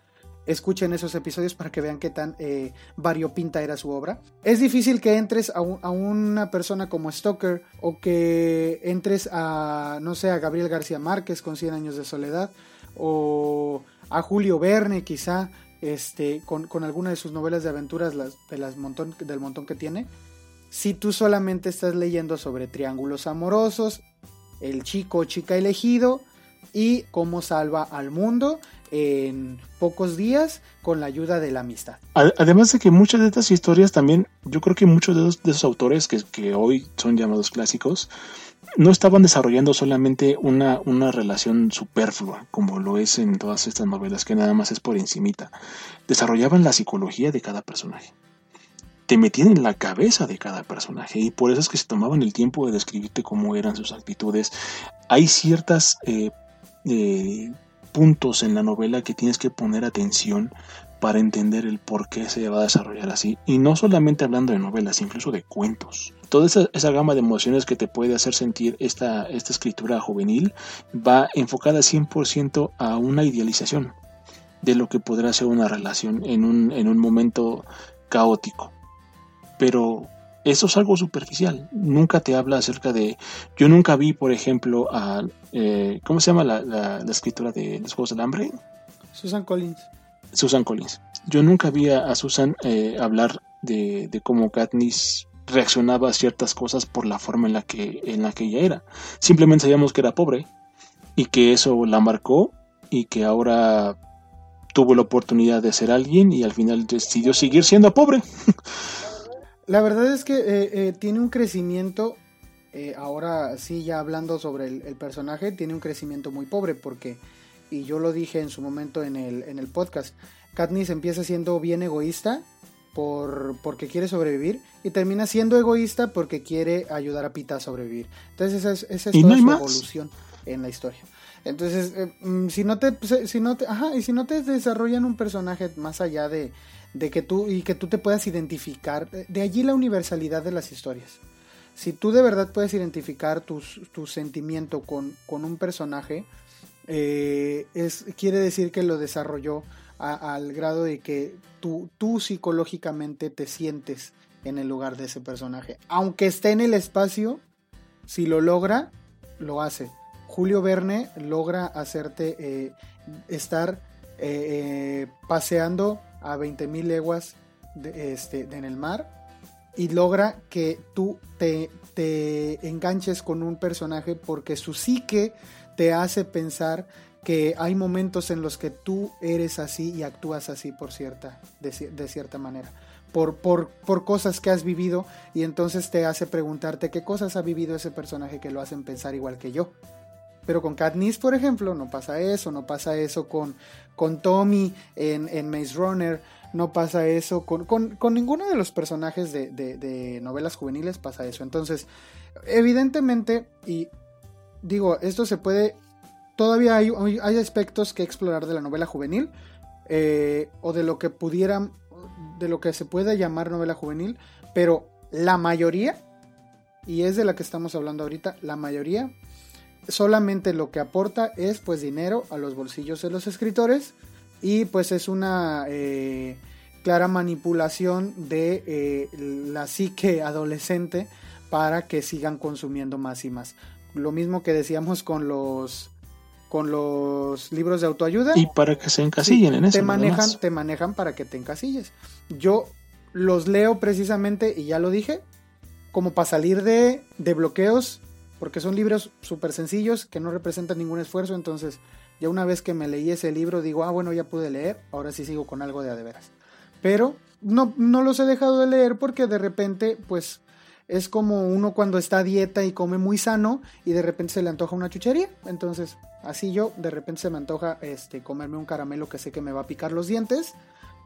Escuchen esos episodios para que vean qué tan eh, variopinta era su obra. Es difícil que entres a, una persona como Stoker o que entres a, no sé, a Gabriel García Márquez con 100 años de soledad o a Julio Verne quizá este, con, alguna de sus novelas de aventuras de las montón, del montón que tiene, si tú solamente estás leyendo sobre triángulos amorosos, el chico o chica elegido y cómo salva al mundo en pocos días con la ayuda de la amistad. Además de que muchas de estas historias también, yo creo que muchos de esos, autores que, que, hoy son llamados clásicos, no estaban desarrollando solamente una, una relación superflua, como lo es en todas estas novelas, que nada más es por encimita. Desarrollaban la psicología de cada personaje. Te metían en la cabeza de cada personaje y por eso es que se tomaban el tiempo de describirte cómo eran sus actitudes. Hay ciertas eh, eh, puntos en la novela que tienes que poner atención para entender el por qué se va a desarrollar así. Y no solamente hablando de novelas, incluso de cuentos. Toda esa, gama de emociones que te puede hacer sentir esta, esta escritura juvenil va enfocada 100% a una idealización de lo que podrá ser una relación en un, en un momento caótico. Pero eso es algo superficial. Nunca te habla acerca de... Yo nunca vi, por ejemplo, a... Eh, ¿Cómo se llama la, la, de Los Juegos del Hambre? Susan Collins. Susan Collins. Yo nunca vi a Susan eh, hablar de, cómo Katniss reaccionaba a ciertas cosas por la forma en la que en la que ella era. Simplemente sabíamos que era pobre y que eso la marcó y que ahora tuvo la oportunidad de ser alguien y al final decidió seguir siendo pobre. La verdad es que eh, eh, tiene un crecimiento, ahora sí ya hablando sobre el, personaje, tiene un crecimiento muy pobre porque y yo lo dije en su momento en el, en el podcast, Katniss empieza siendo bien egoísta por, porque quiere sobrevivir y termina siendo egoísta porque quiere ayudar a Pita a sobrevivir. Entonces esa es, esa es toda su evolución en la historia. Entonces, eh, mm, si no te, si no te, ajá, y si no te desarrollan un personaje más allá de, de que tú, y que tú te puedas identificar, de allí la universalidad de las historias. Si tú de verdad puedes identificar tu sentimiento con, con un personaje, eh, es, quiere decir que lo desarrolló al grado de que tú, tú psicológicamente te sientes en el lugar de ese personaje. Aunque esté en el espacio, si lo logra, lo hace. Julio Verne logra hacerte eh, estar eh, paseando a 20.000 leguas este, en el mar y logra que tú te, te enganches con un personaje porque su psique te hace pensar que hay momentos en los que tú eres así y actúas así por cierta, de, cierta manera. Por, por, por, cosas que has vivido y entonces te hace preguntarte qué cosas ha vivido ese personaje que lo hacen pensar igual que yo. Pero con Katniss, por ejemplo, no pasa eso, no pasa eso con, con Tommy en, Maze Runner, no pasa eso con, con, con ninguno de los personajes de, de, de novelas juveniles, pasa eso. Entonces, evidentemente, y digo, esto se puede... Todavía hay, hay aspectos que explorar de la novela juvenil eh, o de lo que pudieran, de lo que se puede llamar novela juvenil, pero la mayoría, y es de la que estamos hablando ahorita, la mayoría solamente lo que aporta es pues dinero a los bolsillos de los escritores y pues es una eh, clara manipulación de eh, la psique adolescente para que sigan consumiendo más y más lo mismo que decíamos con los con los libros de autoayuda. Y para que se encasillen en eso. Te manejan, te manejan para que te encasilles. Yo los leo precisamente, y ya lo dije, como para salir de, de bloqueos, porque son libros súper sencillos que no representan ningún esfuerzo. Entonces, ya una vez que me leí ese libro, digo, ah, bueno, ya pude leer, ahora sí sigo con algo de a de veras. Pero no, no los he dejado de leer porque de repente, pues es como uno cuando está a dieta y come muy sano y de repente se le antoja una chuchería. Entonces, así yo, de repente se me antoja este, comerme un caramelo que sé que me va a picar los dientes,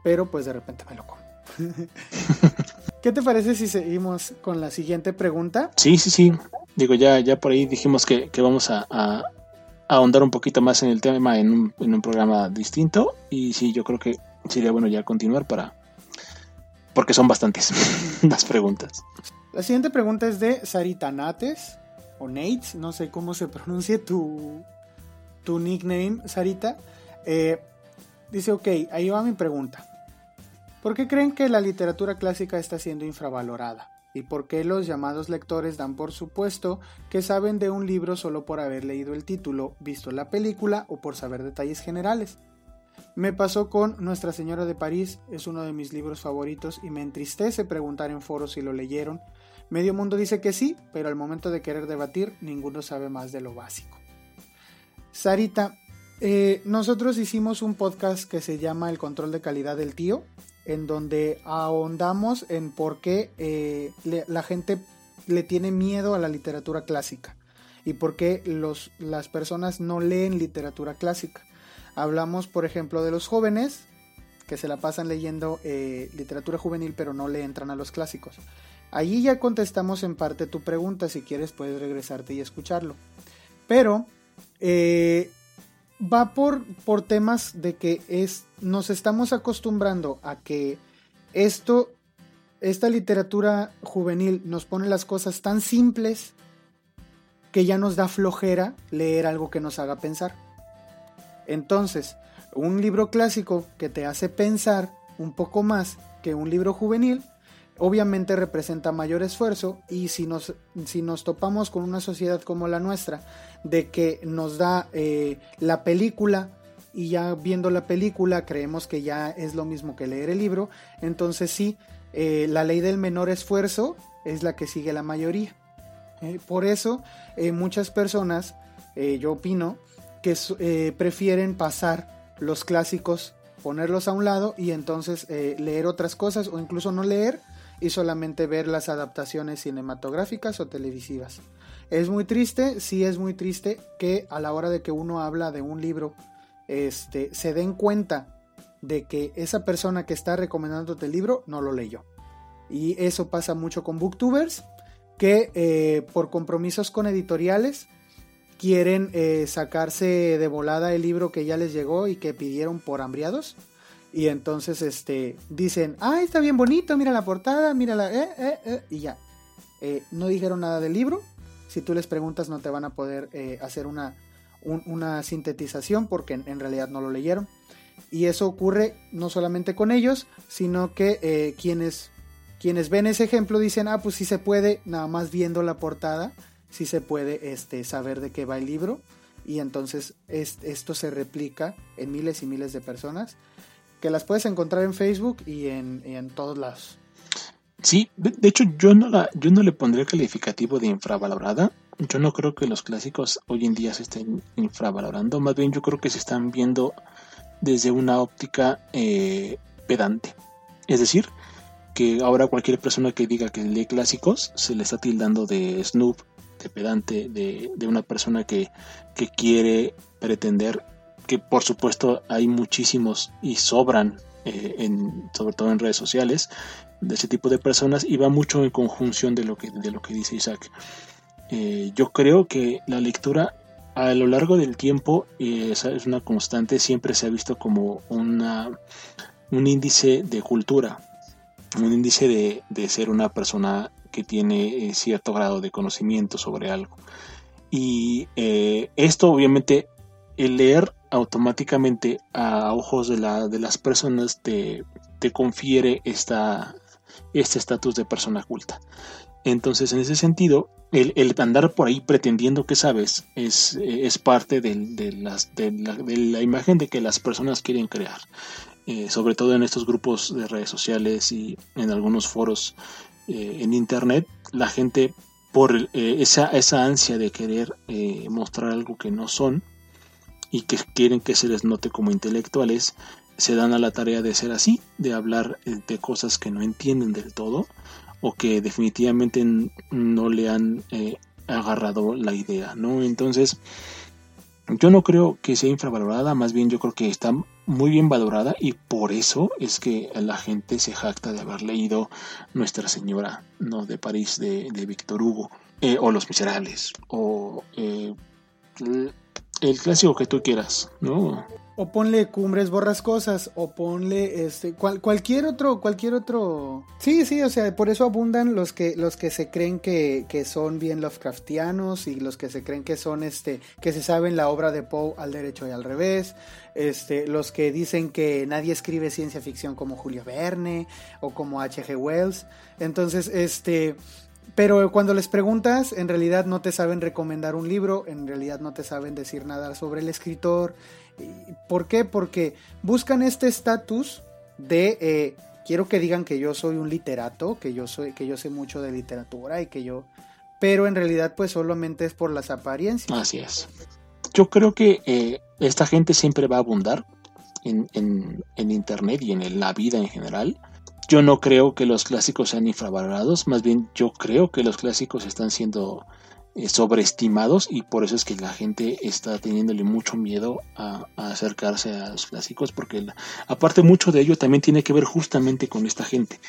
pero pues de repente me lo como. ¿Qué te parece si seguimos con la siguiente pregunta? Sí, sí, sí. digo, ya, ya por ahí dijimos que, vamos a, ahondar un poquito más en el tema en un, en un programa distinto. Y sí, yo creo que sería bueno ya continuar para... Porque son bastantes las preguntas. La siguiente pregunta es de Sarita Nates, o Nates, no sé cómo se pronuncia tu, tu nickname, Sarita. Eh, dice, ok, ahí va mi pregunta. ¿Por qué creen que la literatura clásica está siendo infravalorada? ¿Y por qué los llamados lectores dan por supuesto que saben de un libro solo por haber leído el título, visto la película o por saber detalles generales? Me pasó con Nuestra Señora de París, es uno de mis libros favoritos y me entristece preguntar en foros si lo leyeron. Medio mundo dice que sí, pero al momento de querer debatir, ninguno sabe más de lo básico. Sarita, eh, nosotros hicimos un podcast que se llama El control de calidad del tío, en donde ahondamos en por qué eh, la gente le tiene miedo a la literatura clásica y por qué los, las personas no leen literatura clásica. Hablamos, por ejemplo, de los jóvenes que se la pasan leyendo eh, literatura juvenil pero no le entran a los clásicos. Allí ya contestamos en parte tu pregunta, si quieres puedes regresarte y escucharlo. Pero eh, va por, por temas de que es, nos estamos acostumbrando a que esto, esta literatura juvenil nos pone las cosas tan simples que ya nos da flojera leer algo que nos haga pensar. Entonces, un libro clásico que te hace pensar un poco más que un libro juvenil, obviamente representa mayor esfuerzo y si nos, si nos topamos con una sociedad como la nuestra, de que nos da eh, la película y ya viendo la película creemos que ya es lo mismo que leer el libro, entonces sí, eh, la ley del menor esfuerzo es la que sigue la mayoría. Eh, por eso muchas personas, yo opino, que prefieren pasar los clásicos, ponerlos a un lado y entonces leer otras cosas o incluso no leer y solamente ver las adaptaciones cinematográficas o televisivas. Es muy triste, sí es muy triste que a la hora de que uno habla de un libro, este, se den cuenta de que esa persona que está recomendándote el libro no lo leyó. Y eso pasa mucho con booktubers que eh, por compromisos con editoriales quieren eh, sacarse de volada el libro que ya les llegó y que pidieron por hambriados y entonces este, dicen, ah, está bien bonito, mira la portada, mira la... Eh, eh, eh", y ya. no dijeron nada del libro. Si tú les preguntas no te van a poder hacer una, una sintetización porque en, realidad no lo leyeron. Y eso ocurre no solamente con ellos, sino que quienes, quienes ven ese ejemplo dicen, ah, pues sí se puede, nada más viendo la portada, sí se puede este, saber de qué va el libro. Y entonces esto se replica en miles y miles de personas que las puedes encontrar en Facebook y en, en todos lados. Sí, de, hecho yo no la, yo no le pondría el calificativo de infravalorada. Yo no creo que los clásicos hoy en día se estén infravalorando. Más bien yo creo que se están viendo desde una óptica eh, pedante. Es decir, que ahora cualquier persona que diga que lee clásicos se le está tildando de snoop, de pedante, de, de una persona que, que quiere pretender que por supuesto hay muchísimos y sobran, eh, en, sobre todo en redes sociales, de ese tipo de personas y va mucho en conjunción de lo que, de lo que dice Isaac. Eh, yo creo que la lectura a lo largo del tiempo eh, es una constante, siempre se ha visto como una, un índice de cultura, un índice de, de ser una persona que tiene cierto grado de conocimiento sobre algo. Y esto obviamente, el leer automáticamente a ojos de, la, de las personas te, te confiere esta, este estatus de persona culta. Entonces, en ese sentido, el, el, andar por ahí pretendiendo que sabes es, es parte de, de, las, de, la, de, la, imagen de que las personas quieren crear. Eh, sobre todo en estos grupos de redes sociales y en algunos foros eh, en internet, la gente por eh, esa, esa ansia de querer mostrar algo que no son, y que quieren que se les note como intelectuales, se dan a la tarea de ser así, de hablar eh, de cosas que no entienden del todo o que definitivamente no le han eh, agarrado la idea, ¿no? Entonces, yo no creo que sea infravalorada, más bien yo creo que está muy bien valorada y por eso es que la gente se jacta de haber leído Nuestra Señora, ¿no? De París, de, de Víctor Hugo. eh, o Los Miserables, o eh, el clásico que tú quieras, ¿no? O ponle cumbres borrascosas, o ponle este cualquier otro, cualquier otro. Sí, sí, o sea, por eso abundan los que, los que se creen que, que son bien Lovecraftianos y los que se creen que son este, que se saben la obra de Poe al derecho y al revés. Este, los que dicen que nadie escribe ciencia ficción como Julio Verne o como H.G. Wells. Entonces, este, pero cuando les preguntas, en realidad no te saben recomendar un libro, en realidad no te saben decir nada sobre el escritor. ¿Por qué? Porque buscan este estatus de eh, quiero que digan que yo soy un literato, que yo soy, que yo sé mucho de literatura y que yo. Pero en realidad, pues solamente es por las apariencias. Así es. Yo creo que eh, esta gente siempre va a abundar en, en internet y en la vida en general yo no creo que los clásicos sean infravalorados, más bien yo creo que los clásicos están siendo eh, sobreestimados y por eso es que la gente está teniéndole mucho miedo a, acercarse a los clásicos porque aparte mucho de ello también tiene que ver justamente con esta gente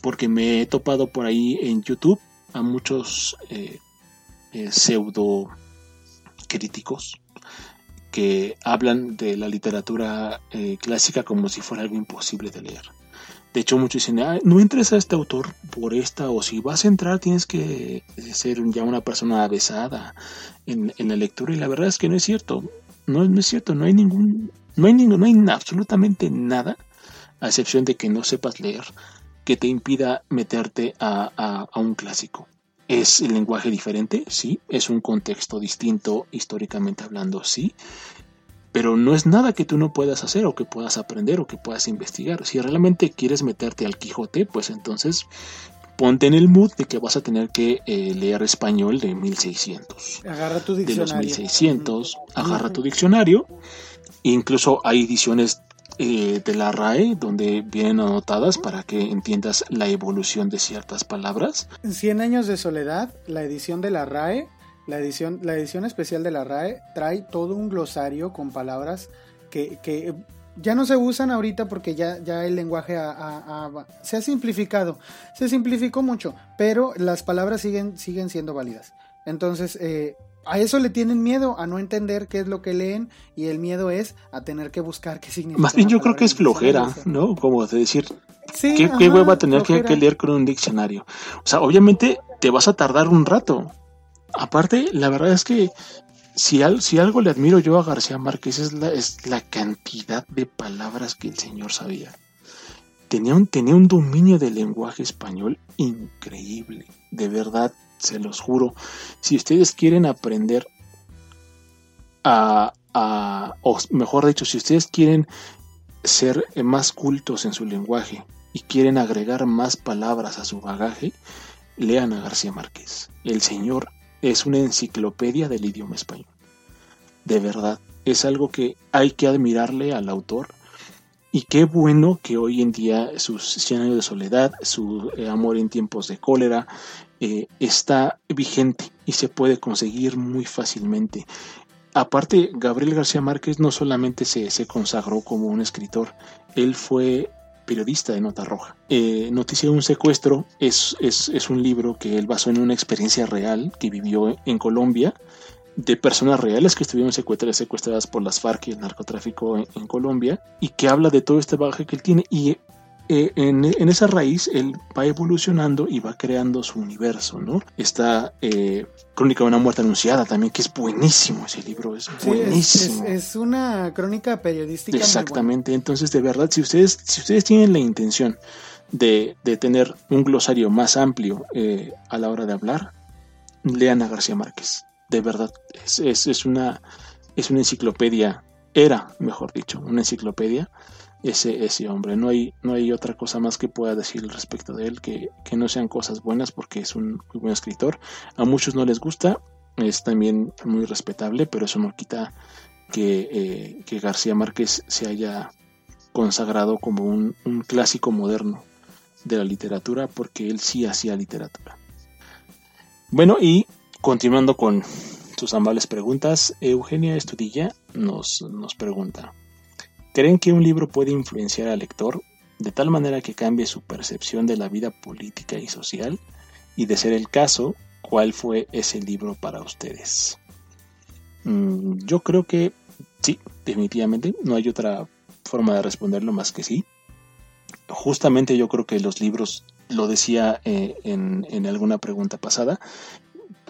porque me he topado por ahí en YouTube a muchos eh, eh, pseudo críticos que hablan de la literatura clásica como si fuera algo imposible de leer de hecho, muchos dicen, no entres a este autor por esta, o si vas a entrar tienes que ser ya una persona avesada en, la lectura. Y la verdad es que no es cierto. No, no es cierto, no hay ningún, no hay no hay absolutamente nada, a excepción de que no sepas leer, que te impida meterte a, a un clásico. ¿Es el lenguaje diferente? Sí. ¿Es un contexto distinto históricamente hablando? Sí pero no es nada que tú no puedas hacer o que puedas aprender o que puedas investigar. Si realmente quieres meterte al Quijote, pues entonces ponte en el mood de que vas a tener que eh, leer español de 1600. Agarra tu diccionario. De los 1600, agarra tu diccionario. Incluso hay ediciones eh, de la RAE donde vienen anotadas para que entiendas la evolución de ciertas palabras. En 100 años de soledad, la edición de la RAE la edición, la edición especial de la RAE trae todo un glosario con palabras que, ya no se usan ahorita porque ya, ya el lenguaje se ha simplificado. Se simplificó mucho, pero las palabras siguen, siguen siendo válidas. Entonces, eh, a eso le tienen miedo, a no entender qué es lo que leen y el miedo es a tener que buscar qué significa. Más bien yo creo que es flojera, ¿no? Como de decir, ¿qué, qué hueva tener que, que, leer con un diccionario? O sea, obviamente te vas a tardar un rato, Aparte, la verdad es que si, algo le admiro yo a García Márquez es la, cantidad de palabras que el señor sabía. Tenía un, dominio del lenguaje español increíble. De verdad, se los juro. Si ustedes quieren aprender a, a o mejor dicho, si ustedes quieren ser más cultos en su lenguaje y quieren agregar más palabras a su bagaje, lean a García Márquez. El señor es una enciclopedia del idioma español. De verdad, es algo que hay que admirarle al autor. Y qué bueno que hoy en día sus 100 años de soledad, su eh, amor en tiempos de cólera, eh, está vigente y se puede conseguir muy fácilmente. Aparte, Gabriel García Márquez no solamente se, se consagró como un escritor, él fue periodista de Nota Roja. Eh, Noticia de un secuestro es, es, un libro que él basó en una experiencia real que vivió en Colombia de personas reales que estuvieron secuestradas, secuestradas por las FARC y el narcotráfico en, en, Colombia y que habla de todo este bagaje que él tiene y eh, en, esa raíz él va evolucionando y va creando su universo, ¿no? Está eh, Crónica de una muerte anunciada también, que es buenísimo ese libro, es buenísimo. Es, una crónica periodística. Exactamente, entonces de verdad, si ustedes, si ustedes tienen la intención de, tener un glosario más amplio eh, a la hora de hablar, lean a García Márquez. De verdad, es, es, una, es una enciclopedia, era, mejor dicho, una enciclopedia ese, ese hombre. No hay, no hay otra cosa más que pueda decir respecto de él que, no sean cosas buenas porque es un buen escritor. A muchos no les gusta, es también muy respetable, pero eso no quita que, eh, que García Márquez se haya consagrado como un, un, clásico moderno de la literatura porque él sí hacía literatura. Bueno, y continuando con sus amables preguntas, Eugenia Estudilla nos, nos pregunta, ¿Creen que un libro puede influenciar al lector de tal manera que cambie su percepción de la vida política y social? Y de ser el caso, cuál fue ese libro para ustedes. Mm, yo creo que sí, definitivamente, no hay otra forma de responderlo más que sí. Justamente yo creo que los libros, lo decía eh, en, en alguna pregunta pasada,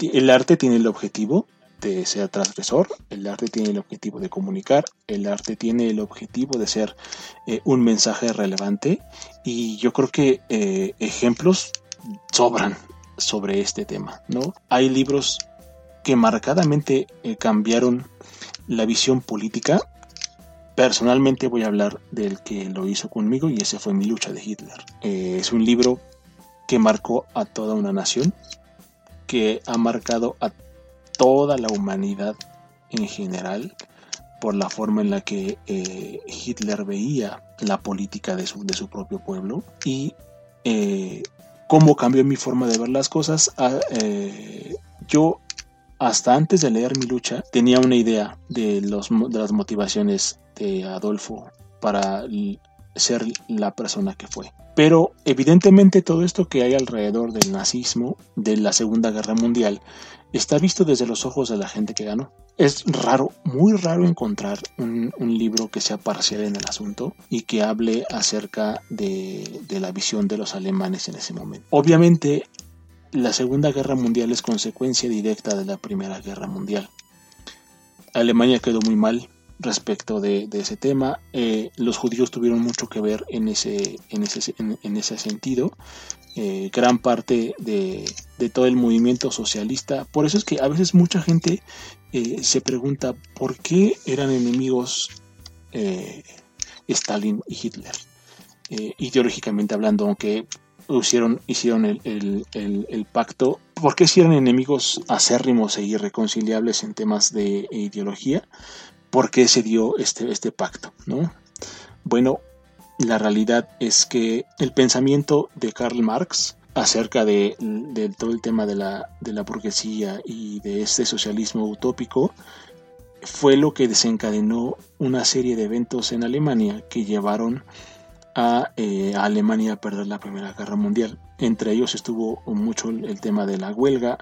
el arte tiene el objetivo de ser transgresor, el arte tiene el objetivo de comunicar, el arte tiene el objetivo de ser eh, un mensaje relevante y yo creo que eh, ejemplos sobran sobre este tema, ¿no? Hay libros que marcadamente eh, cambiaron la visión política. Personalmente voy a hablar del que lo hizo conmigo y ese fue Mi lucha de Hitler. es un libro que marcó a toda una nación, que ha marcado a toda la humanidad en general por la forma en la que eh, Hitler veía la política de su, de su propio pueblo y eh, cómo cambió mi forma de ver las cosas. Ah, eh, yo hasta antes de leer mi lucha tenía una idea de, los, de las motivaciones de Adolfo para ser la persona que fue. Pero evidentemente todo esto que hay alrededor del nazismo, de la Segunda Guerra Mundial, está visto desde los ojos de la gente que ganó. Es raro, muy raro encontrar un, libro que sea parcial en el asunto y que hable acerca de, la visión de los alemanes en ese momento. Obviamente, la Segunda Guerra Mundial es consecuencia directa de la Primera Guerra Mundial. Alemania quedó muy mal respecto de, ese tema. Eh, los judíos tuvieron mucho que ver en ese, en ese, en, ese sentido. Eh, gran parte de, todo el movimiento socialista. Por eso es que a veces mucha gente eh, se pregunta por qué eran enemigos Stalin y Hitler. ideológicamente hablando, aunque hicieron, hicieron el, el, el, pacto, ¿por qué si eran enemigos acérrimos e irreconciliables en temas de ideología? Por qué se dio este, este pacto, ¿no? Bueno, la realidad es que el pensamiento de Karl Marx acerca de, todo el tema de la, de la burguesía y de este socialismo utópico fue lo que desencadenó una serie de eventos en Alemania que llevaron eh, a, Alemania a perder la Primera Guerra Mundial. Entre ellos estuvo mucho el tema de la huelga,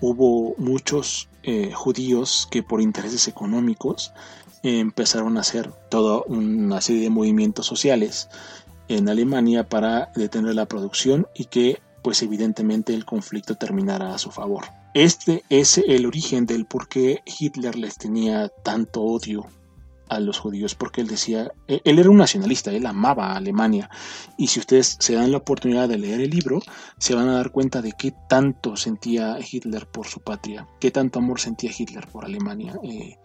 hubo muchos eh, judíos que por intereses económicos empezaron a hacer toda una serie de movimientos sociales en Alemania para detener la producción y que pues evidentemente el conflicto terminara a su favor. Este es el origen del por qué Hitler les tenía tanto odio a los judíos porque él decía, e, él era un nacionalista, él amaba a Alemania. Y si ustedes se dan la oportunidad de leer el libro, se van a dar cuenta de qué tanto sentía Hitler por su patria, qué tanto amor sentía Hitler por Alemania eh,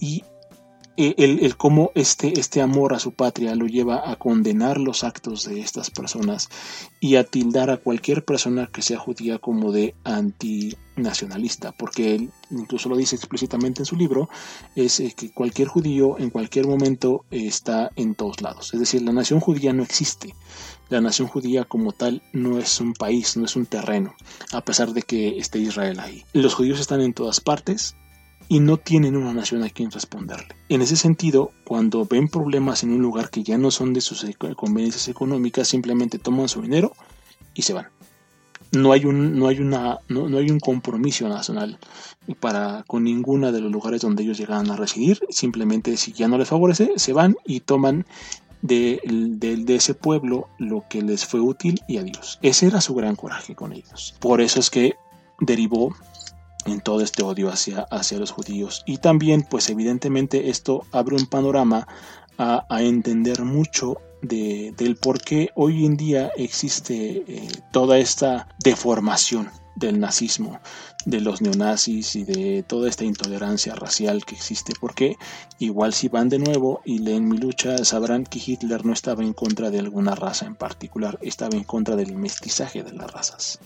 y eh, el, cómo este, este amor a su patria lo lleva a condenar los actos de estas personas y a tildar a cualquier persona que sea judía como de antinacionalista, porque él incluso lo dice explícitamente en su libro, es eh, que cualquier judío en cualquier momento está en todos lados. Es decir, la nación judía no existe. La nación judía como tal no es un país, no es un terreno, a pesar de que esté Israel ahí. Los judíos están en todas partes, y no tienen una nación a quien responderle. En ese sentido, cuando ven problemas en un lugar que ya no son de sus conveniencias económicas, simplemente toman su dinero y se van. No hay un, no hay una, no, hay un compromiso nacional para con ninguna de los lugares donde ellos llegan a residir. Simplemente si ya no les favorece, se van y toman de, de, ese pueblo lo que les fue útil y adiós. Ese era su gran coraje con ellos. Por eso es que derivó en todo este odio hacia, hacia los judíos. Y también, pues evidentemente esto abre un panorama a, entender mucho de, del por qué hoy en día existe eh, toda esta deformación del nazismo, de los neonazis y de toda esta intolerancia racial que existe, porque igual si van de nuevo y leen mi lucha, sabrán que Hitler no estaba en contra de alguna raza en particular, estaba en contra del mestizaje de las razas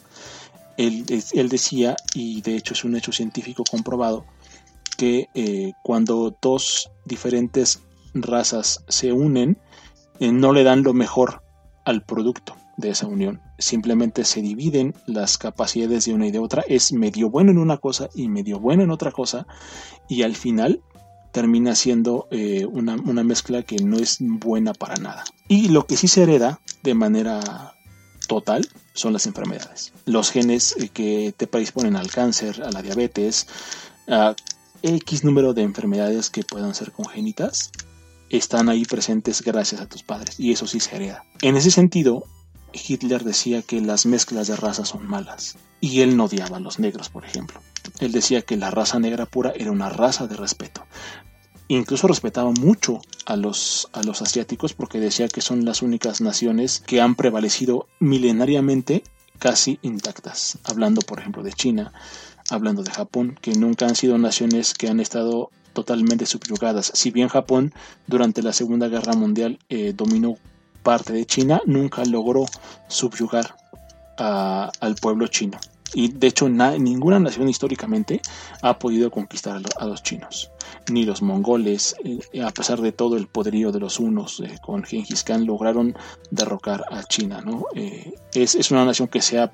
él, decía, y de hecho es un hecho científico comprobado, que eh, cuando dos diferentes razas se unen, eh, no le dan lo mejor al producto de esa unión. Simplemente se dividen las capacidades de una y de otra. Es medio bueno en una cosa y medio bueno en otra cosa. Y al final termina siendo eh, una, una mezcla que no es buena para nada. Y lo que sí se hereda de manera total son las enfermedades. Los genes eh, que te predisponen al cáncer, a la diabetes, a X número de enfermedades que puedan ser congénitas, están ahí presentes gracias a tus padres y eso sí se hereda. En ese sentido, Hitler decía que las mezclas de razas son malas y él no odiaba a los negros, por ejemplo. Él decía que la raza negra pura era una raza de respeto. Incluso respetaba mucho a los, a los asiáticos porque decía que son las únicas naciones que han prevalecido milenariamente casi intactas. Hablando, por ejemplo, de China, hablando de Japón, que nunca han sido naciones que han estado totalmente subyugadas. Si bien Japón durante la Segunda Guerra Mundial eh, dominó parte de China, nunca logró subyugar al pueblo chino. Y de hecho ninguna nación históricamente ha podido conquistar a, los chinos. Ni los mongoles, eh, a pesar de todo el poderío de los unos eh, con Genghis Khan, lograron derrocar a China. ¿no? Eh, es, es, una nación que se ha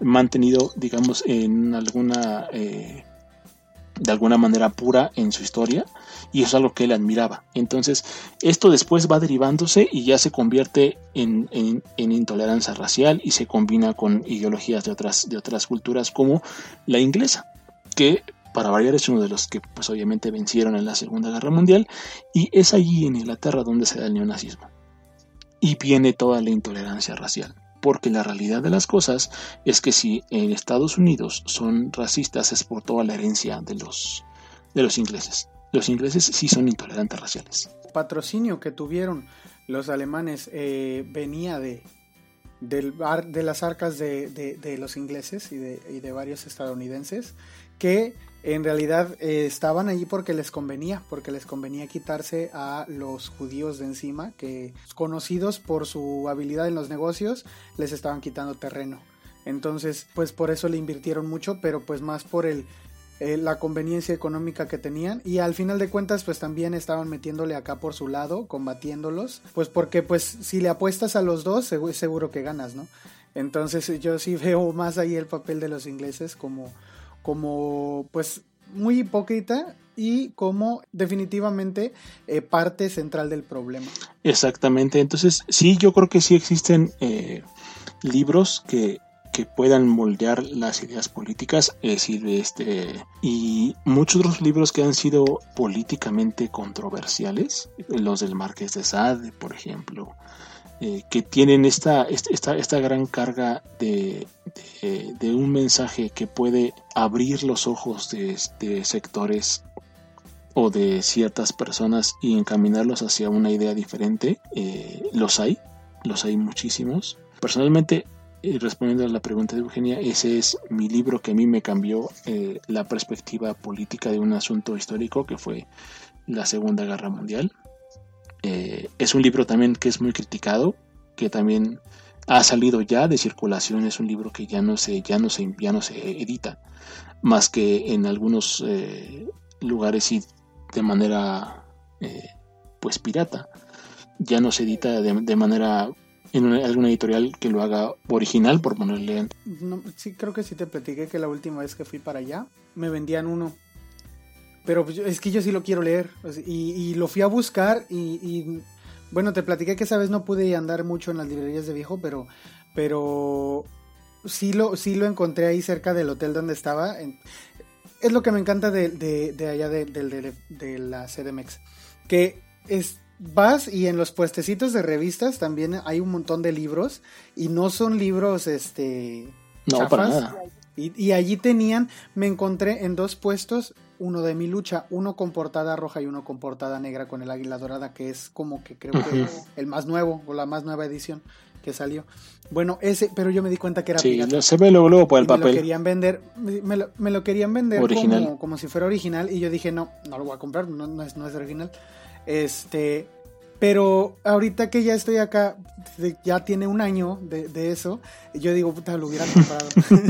mantenido, digamos, en alguna de alguna manera pura en su historia y eso es algo que él admiraba. Entonces, esto después va derivándose y ya se convierte en, intolerancia racial y se combina con ideologías de otras, de otras culturas como la inglesa, que para variar es uno de los que pues obviamente vencieron en la Segunda Guerra Mundial y es allí en Inglaterra donde se da el neonazismo. Y viene toda la intolerancia racial porque la realidad de las cosas es que si en Estados Unidos son racistas es por toda la herencia de los, de los ingleses. Los ingleses sí son intolerantes raciales. El patrocinio que tuvieron los alemanes eh, venía de, de las arcas de, los ingleses y de, y de varios estadounidenses que en realidad eh, estaban allí porque les convenía, porque les convenía quitarse a los judíos de encima, que conocidos por su habilidad en los negocios, les estaban quitando terreno. Entonces, pues por eso le invirtieron mucho, pero pues más por el, eh, la conveniencia económica que tenían y al final de cuentas pues también estaban metiéndole acá por su lado, combatiéndolos, pues porque pues si le apuestas a los dos seguro, que ganas, ¿no? Entonces yo sí veo más ahí el papel de los ingleses como como pues muy hipócrita y como definitivamente eh, parte central del problema. Exactamente, entonces sí, yo creo que sí existen eh, libros que, que, puedan moldear las ideas políticas, es decir, este, y muchos otros libros que han sido políticamente controversiales, los del Marqués de Sade, por ejemplo, eh, que tienen esta, esta, esta gran carga de, de, un mensaje que puede abrir los ojos de, sectores o de ciertas personas y encaminarlos hacia una idea diferente, eh, los hay, los hay muchísimos. Personalmente, eh, respondiendo a la pregunta de Eugenia, ese es mi libro que a mí me cambió la perspectiva política de un asunto histórico que fue la Segunda Guerra Mundial. Eh, es un libro también que es muy criticado, que también ha salido ya de circulación, es un libro que ya no se, ya no se, ya no se edita, más que en algunos eh, lugares y de manera eh, pues pirata. Ya no se edita de, manera en alguna editorial que lo haga original, por ponerle. sí, creo que sí te platiqué que la última vez que fui para allá me vendían uno pero pues, es que yo sí lo quiero leer. Y, lo fui a buscar y, bueno, te platiqué que esa vez no pude andar mucho en las librerías de viejo, pero, pero sí, lo, sí lo encontré ahí cerca del hotel donde estaba. es lo que me encanta de, de, allá de, de, la CDMX. Que es, vas y en los puestecitos de revistas también hay un montón de libros y no son libros este no para nada y, y, allí tenían me encontré en dos puestos uno de mi lucha, uno con portada roja y uno con portada negra con el águila dorada, que es como que creo que el más nuevo o la más nueva edición que salió. Bueno, ese, pero yo me di cuenta que era sí, se ve luego, por el papel. Me lo querían vender, me lo, me lo querían vender como, como, si fuera original y yo dije, no, no lo voy a comprar, no, no, es, no es original. Este, pero ahorita que ya estoy acá, ya tiene un año de, de eso, yo digo, puta, lo hubiera comprado.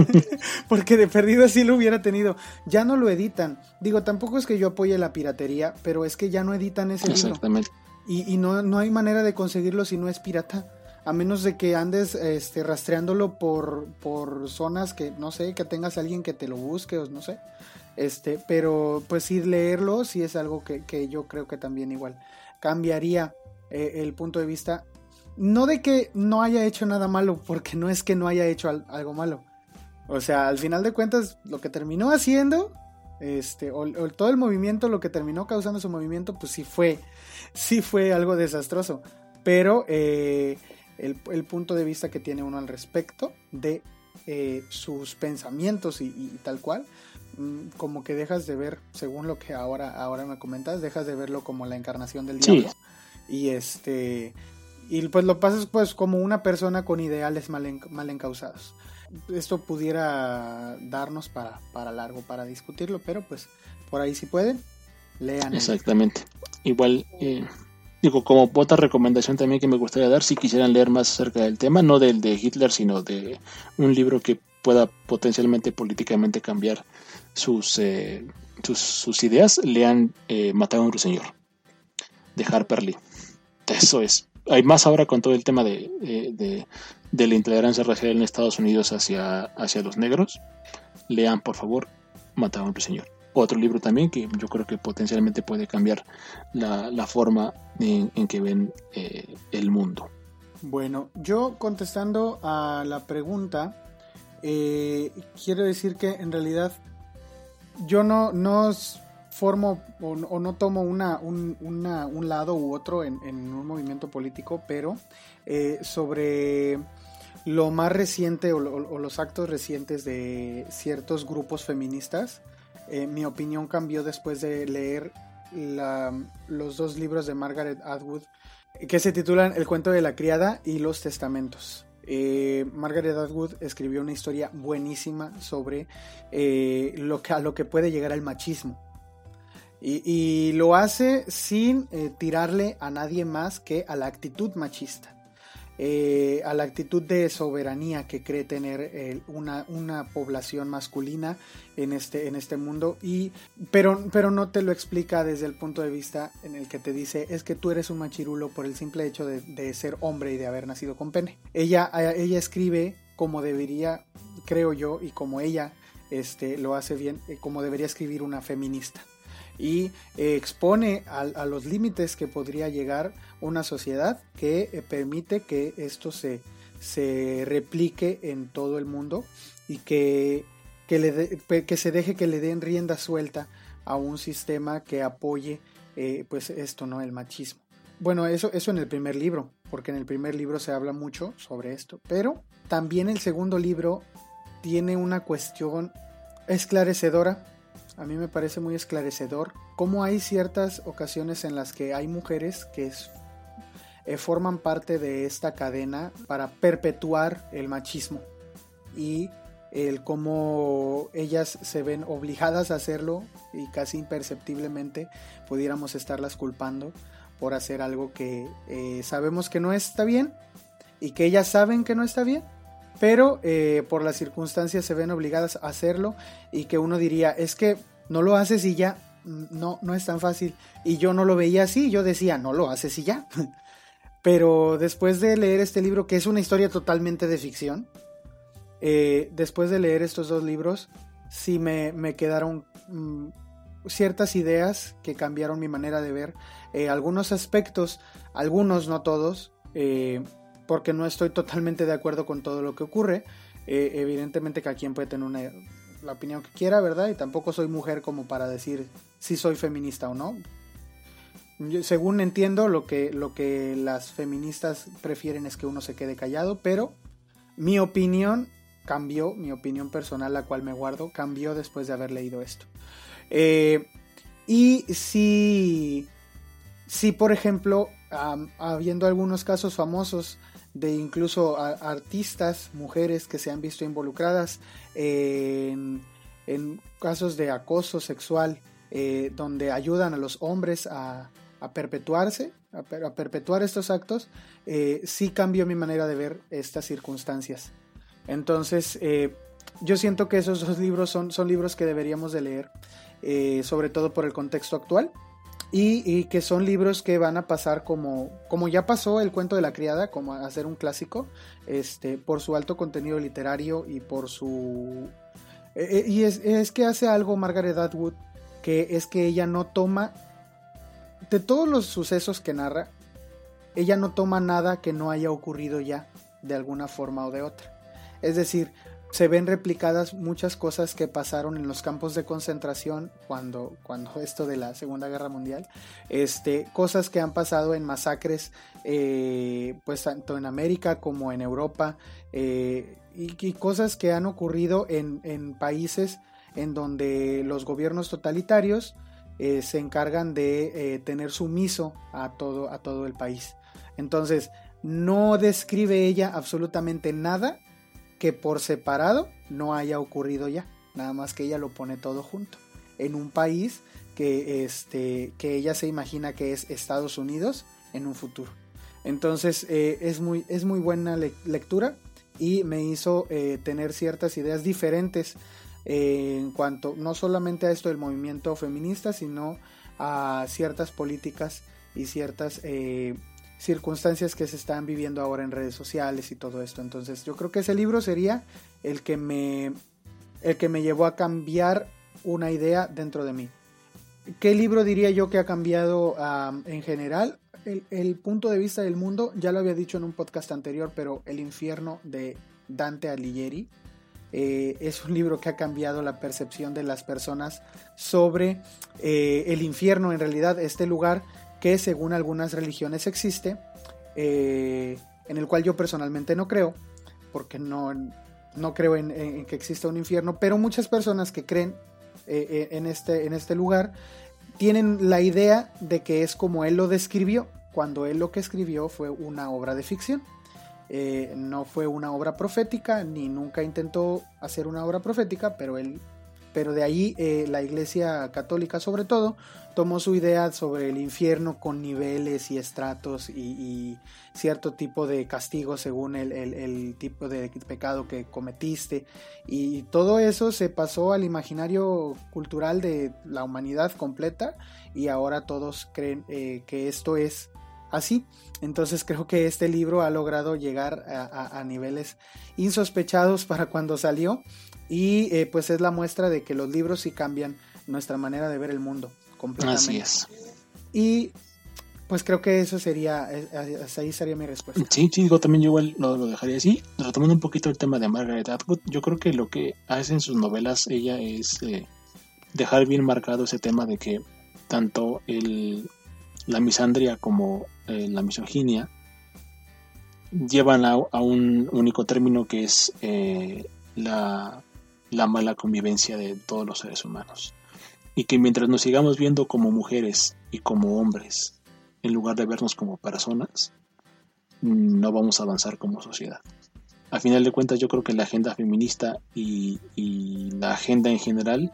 Porque de perdido sí lo hubiera tenido. Ya no lo editan. Digo, tampoco es que yo apoye la piratería, pero es que ya no editan ese Exactamente. Y, y no, no hay manera de conseguirlo si no es pirata. A menos de que andes este, rastreándolo por, por zonas que, no sé, que tengas alguien que te lo busque o no sé. Este, pero pues ir leerlo sí es algo que, que yo creo que también igual cambiaría eh, el punto de vista no de que no haya hecho nada malo, porque no es que no haya hecho algo malo. O sea, al final de cuentas, lo que terminó haciendo, este, o, todo el movimiento, lo que terminó causando su movimiento, pues sí fue, sí fue algo desastroso. Pero eh, el, punto de vista que tiene uno al respecto de eh, sus pensamientos y, tal cual, como que dejas de ver, según lo que ahora, ahora me comentas, dejas de verlo como la encarnación del diablo. Y este y pues lo pasas pues como una persona con ideales mal, mal encausados. Esto pudiera darnos para, para largo para discutirlo, pero pues por ahí si pueden, lean. Exactamente. Igual, eh, digo, como otra recomendación también que me gustaría dar, si quisieran leer más acerca del tema, no del de Hitler, sino de un libro que pueda potencialmente políticamente cambiar sus, eh, sus, ideas, lean eh, Matar a un ruiseñor de Harper Lee. Eso es hay más ahora con todo el tema de, la intolerancia racial en Estados Unidos hacia, hacia los negros. Lean, por favor, Mataron al Señor. Otro libro también que yo creo que potencialmente puede cambiar la, forma en, que ven eh, el mundo. Bueno, yo contestando a la pregunta, quiero decir que en realidad yo no, no formo o, no tomo una, un, lado u otro en, un movimiento político, pero eh, sobre lo más reciente o, los actos recientes de ciertos grupos feministas, eh, mi opinión cambió después de leer los dos libros de Margaret Atwood que se titulan El cuento de la criada y Los testamentos. Eh, Margaret Atwood escribió una historia buenísima sobre lo que, a lo que puede llegar al machismo. Y, lo hace sin eh, tirarle a nadie más que a la actitud machista. Eh, a la actitud de soberanía que cree tener eh, una, una, población masculina en este, en este mundo, y, pero, pero no te lo explica desde el punto de vista en el que te dice es que tú eres un machirulo por el simple hecho de, ser hombre y de haber nacido con pene. Ella, ella escribe como debería, creo yo, y como ella este, lo hace bien, como debería escribir una feminista y eh, expone a, los límites que podría llegar una sociedad que eh, permite que esto se, se, replique en todo el mundo y que, que, que, se deje que le den rienda suelta a un sistema que apoye eh, pues esto, ¿no? El machismo. Bueno, eso, eso en el primer libro, porque en el primer libro se habla mucho sobre esto, pero también el segundo libro tiene una cuestión esclarecedora a mí me parece muy esclarecedor cómo hay ciertas ocasiones en las que hay mujeres que eh, forman parte de esta cadena para perpetuar el machismo y el cómo ellas se ven obligadas a hacerlo y casi imperceptiblemente pudiéramos estarlas culpando por hacer algo que eh, sabemos que no está bien y que ellas saben que no está bien pero eh, por las circunstancias se ven obligadas a hacerlo y que uno diría, es que no lo haces y ya, mm, no, no es tan fácil. Y yo no lo veía así, yo decía, no lo haces y ya. Pero después de leer este libro, que es una historia totalmente de ficción, eh, después de leer estos dos libros, sí me, quedaron mm, ciertas ideas que cambiaron mi manera de ver eh, algunos aspectos, algunos, no todos, porque no estoy totalmente de acuerdo con todo lo que ocurre. Eh, evidentemente cada quien puede tener la opinión que quiera, ¿verdad? Y tampoco soy mujer como para decir si soy feminista o no. según entiendo, lo que, lo que las feministas prefieren es que uno se quede callado, pero mi opinión cambió, mi opinión personal, la cual me guardo, cambió después de haber leído esto. Eh, y si, si, por ejemplo, habiendo algunos casos famosos de incluso artistas, mujeres que se han visto involucradas en, casos de acoso sexual, eh, donde ayudan a los hombres a, perpetuarse, a, perpetuar estos actos, eh, sí cambió mi manera de ver estas circunstancias. Entonces, eh, yo siento que esos dos libros son, son libros que deberíamos de leer, sobre todo por el contexto actual y, que son libros que van a pasar como, como ya pasó el cuento de la criada, como a ser un clásico, este, por su alto contenido literario y por su... Eh, eh, y es, que hace algo Margaret Atwood, que es que ella no toma, de todos los sucesos que narra, ella no toma nada que no haya ocurrido ya, de alguna forma o de otra. Es decir, se ven replicadas muchas cosas que pasaron en los campos de concentración cuando, cuando esto de la Segunda Guerra Mundial, este, cosas que han pasado en masacres, eh, pues tanto en América como en Europa, eh, y, cosas que han ocurrido en, en, países en donde los gobiernos totalitarios eh, se encargan de tener sumiso a todo, a todo el país. Entonces, no describe ella absolutamente nada que por separado no haya ocurrido ya, nada más que ella lo pone todo junto, en un país que, este, que ella se imagina que es Estados Unidos en un futuro. Entonces eh, es, muy, es muy buena lectura y me hizo eh, tener ciertas ideas diferentes eh, en cuanto no solamente a esto del movimiento feminista, sino a ciertas políticas y ciertas circunstancias que se están viviendo ahora en redes sociales y todo esto. Entonces yo creo que ese libro sería el que me, el que me llevó a cambiar una idea dentro de mí. ¿Qué libro diría yo que ha cambiado en general? El, punto de vista del mundo, ya lo había dicho en un podcast anterior, pero El infierno de Dante Alighieri eh, es un libro que ha cambiado la percepción de las personas sobre eh, el infierno, en realidad este lugar que según algunas religiones existe, eh, en el cual yo personalmente no creo, porque no, no creo en, que exista un infierno, pero muchas personas que creen eh, eh, en, este, en este lugar tienen la idea de que es como él lo describió, cuando él lo que escribió fue una obra de ficción. no fue una obra profética, ni nunca intentó hacer una obra profética, pero él pero de ahí la Iglesia Católica sobre todo tomó su idea sobre el infierno con niveles y estratos y, cierto tipo de castigo según el, tipo de pecado que cometiste. Y todo eso se pasó al imaginario cultural de la humanidad completa y ahora todos creen eh, que esto es así. Entonces creo que este libro ha logrado llegar a, niveles insospechados para cuando salió y eh, pues es la muestra de que los libros sí cambian nuestra manera de ver el mundo completamente. Así es. Y pues creo que eso sería, ahí sería mi respuesta. Sí, sí, digo, también yo igual lo, dejaría así. Retomando un poquito el tema de Margaret Atwood, yo creo que lo que hace en sus novelas ella es eh, dejar bien marcado ese tema de que tanto el, la misandria como eh, la misoginia llevan a, un único término que es eh, la, la mala convivencia de todos los seres humanos y que mientras nos sigamos viendo como mujeres y como hombres, en lugar de vernos como personas, no vamos a avanzar como sociedad. A final de cuentas, yo creo que la agenda feminista y, la agenda en general,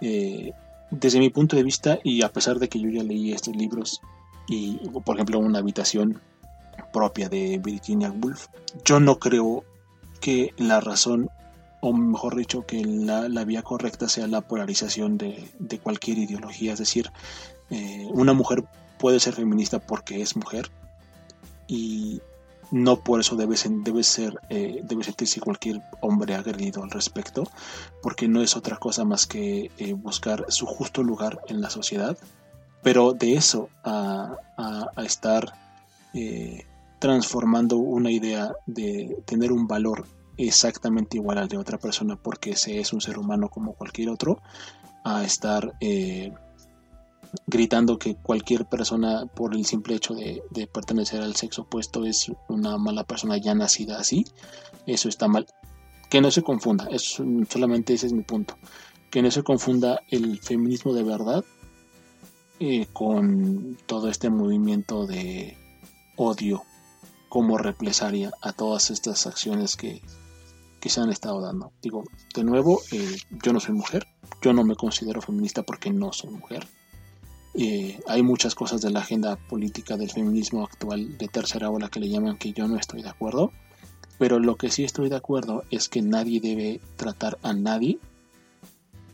eh, desde mi punto de vista, y a pesar de que yo ya leí estos libros, y por ejemplo una habitación propia de Virginia Woolf, yo no creo que la razón o mejor dicho, que la, vía correcta sea la polarización de, cualquier ideología. Es decir, eh, una mujer puede ser feminista porque es mujer y no por eso debe, ser, debe, ser, eh, debe sentirse cualquier hombre agredido al respecto, porque no es otra cosa más que eh, buscar su justo lugar en la sociedad. Pero de eso a, a estar transformando una idea de tener un valor exactamente igual al de otra persona porque se es un ser humano como cualquier otro, a estar eh, gritando que cualquier persona por el simple hecho de, pertenecer al sexo opuesto es una mala persona ya nacida así, eso está mal. Que no se confunda, es, solamente ese es mi punto. Que no se confunda el feminismo de verdad eh, con todo este movimiento de odio como represalia a todas estas acciones que, que se han estado dando. Digo, de nuevo, eh, yo no soy mujer, yo no me considero feminista porque no soy mujer. Eh, hay muchas cosas de la agenda política del feminismo actual de tercera ola que le llaman que yo no estoy de acuerdo, pero lo que sí estoy de acuerdo es que nadie debe tratar a nadie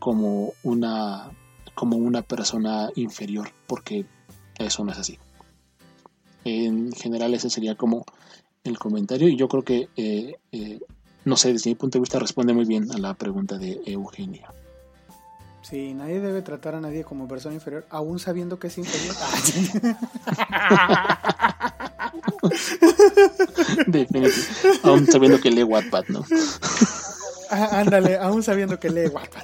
como una como una persona inferior, porque eso no es así. En general ese sería como el comentario y yo creo que eh, no sé, desde mi punto de vista responde muy bien a la pregunta de Eugenia. Sí, nadie debe tratar a nadie como persona inferior, aún sabiendo que es inferior. Definitivamente. Aún sabiendo que lee Wattpad, ¿no? Ah, ándale, aún sabiendo que lee Wattpad.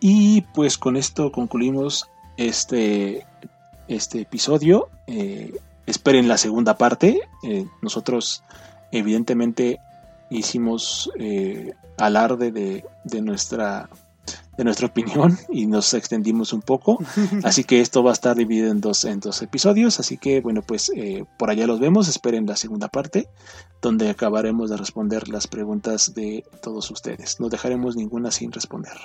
Y pues con esto concluimos este, este episodio. Eh, esperen la segunda parte. Eh, nosotros evidentemente hicimos eh, alarde de, de, nuestra de nuestra opinión y nos extendimos un poco. Así que esto va a estar dividido en dos en dos episodios. Así que bueno pues eh, por allá los vemos. Esperen la segunda parte donde acabaremos de responder las preguntas de todos ustedes. No dejaremos ninguna sin responder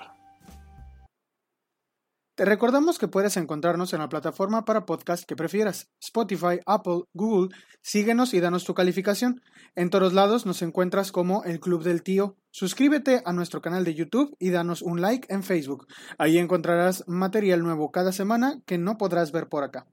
te recordamos que puedes encontrarnos en la plataforma para podcast que prefieras, Spotify, Apple, Google. Síguenos y danos tu calificación. En todos lados nos encuentras como El Club del Tío. Suscríbete a nuestro canal de YouTube y danos un like en Facebook. Ahí encontrarás material nuevo cada semana que no podrás ver por acá.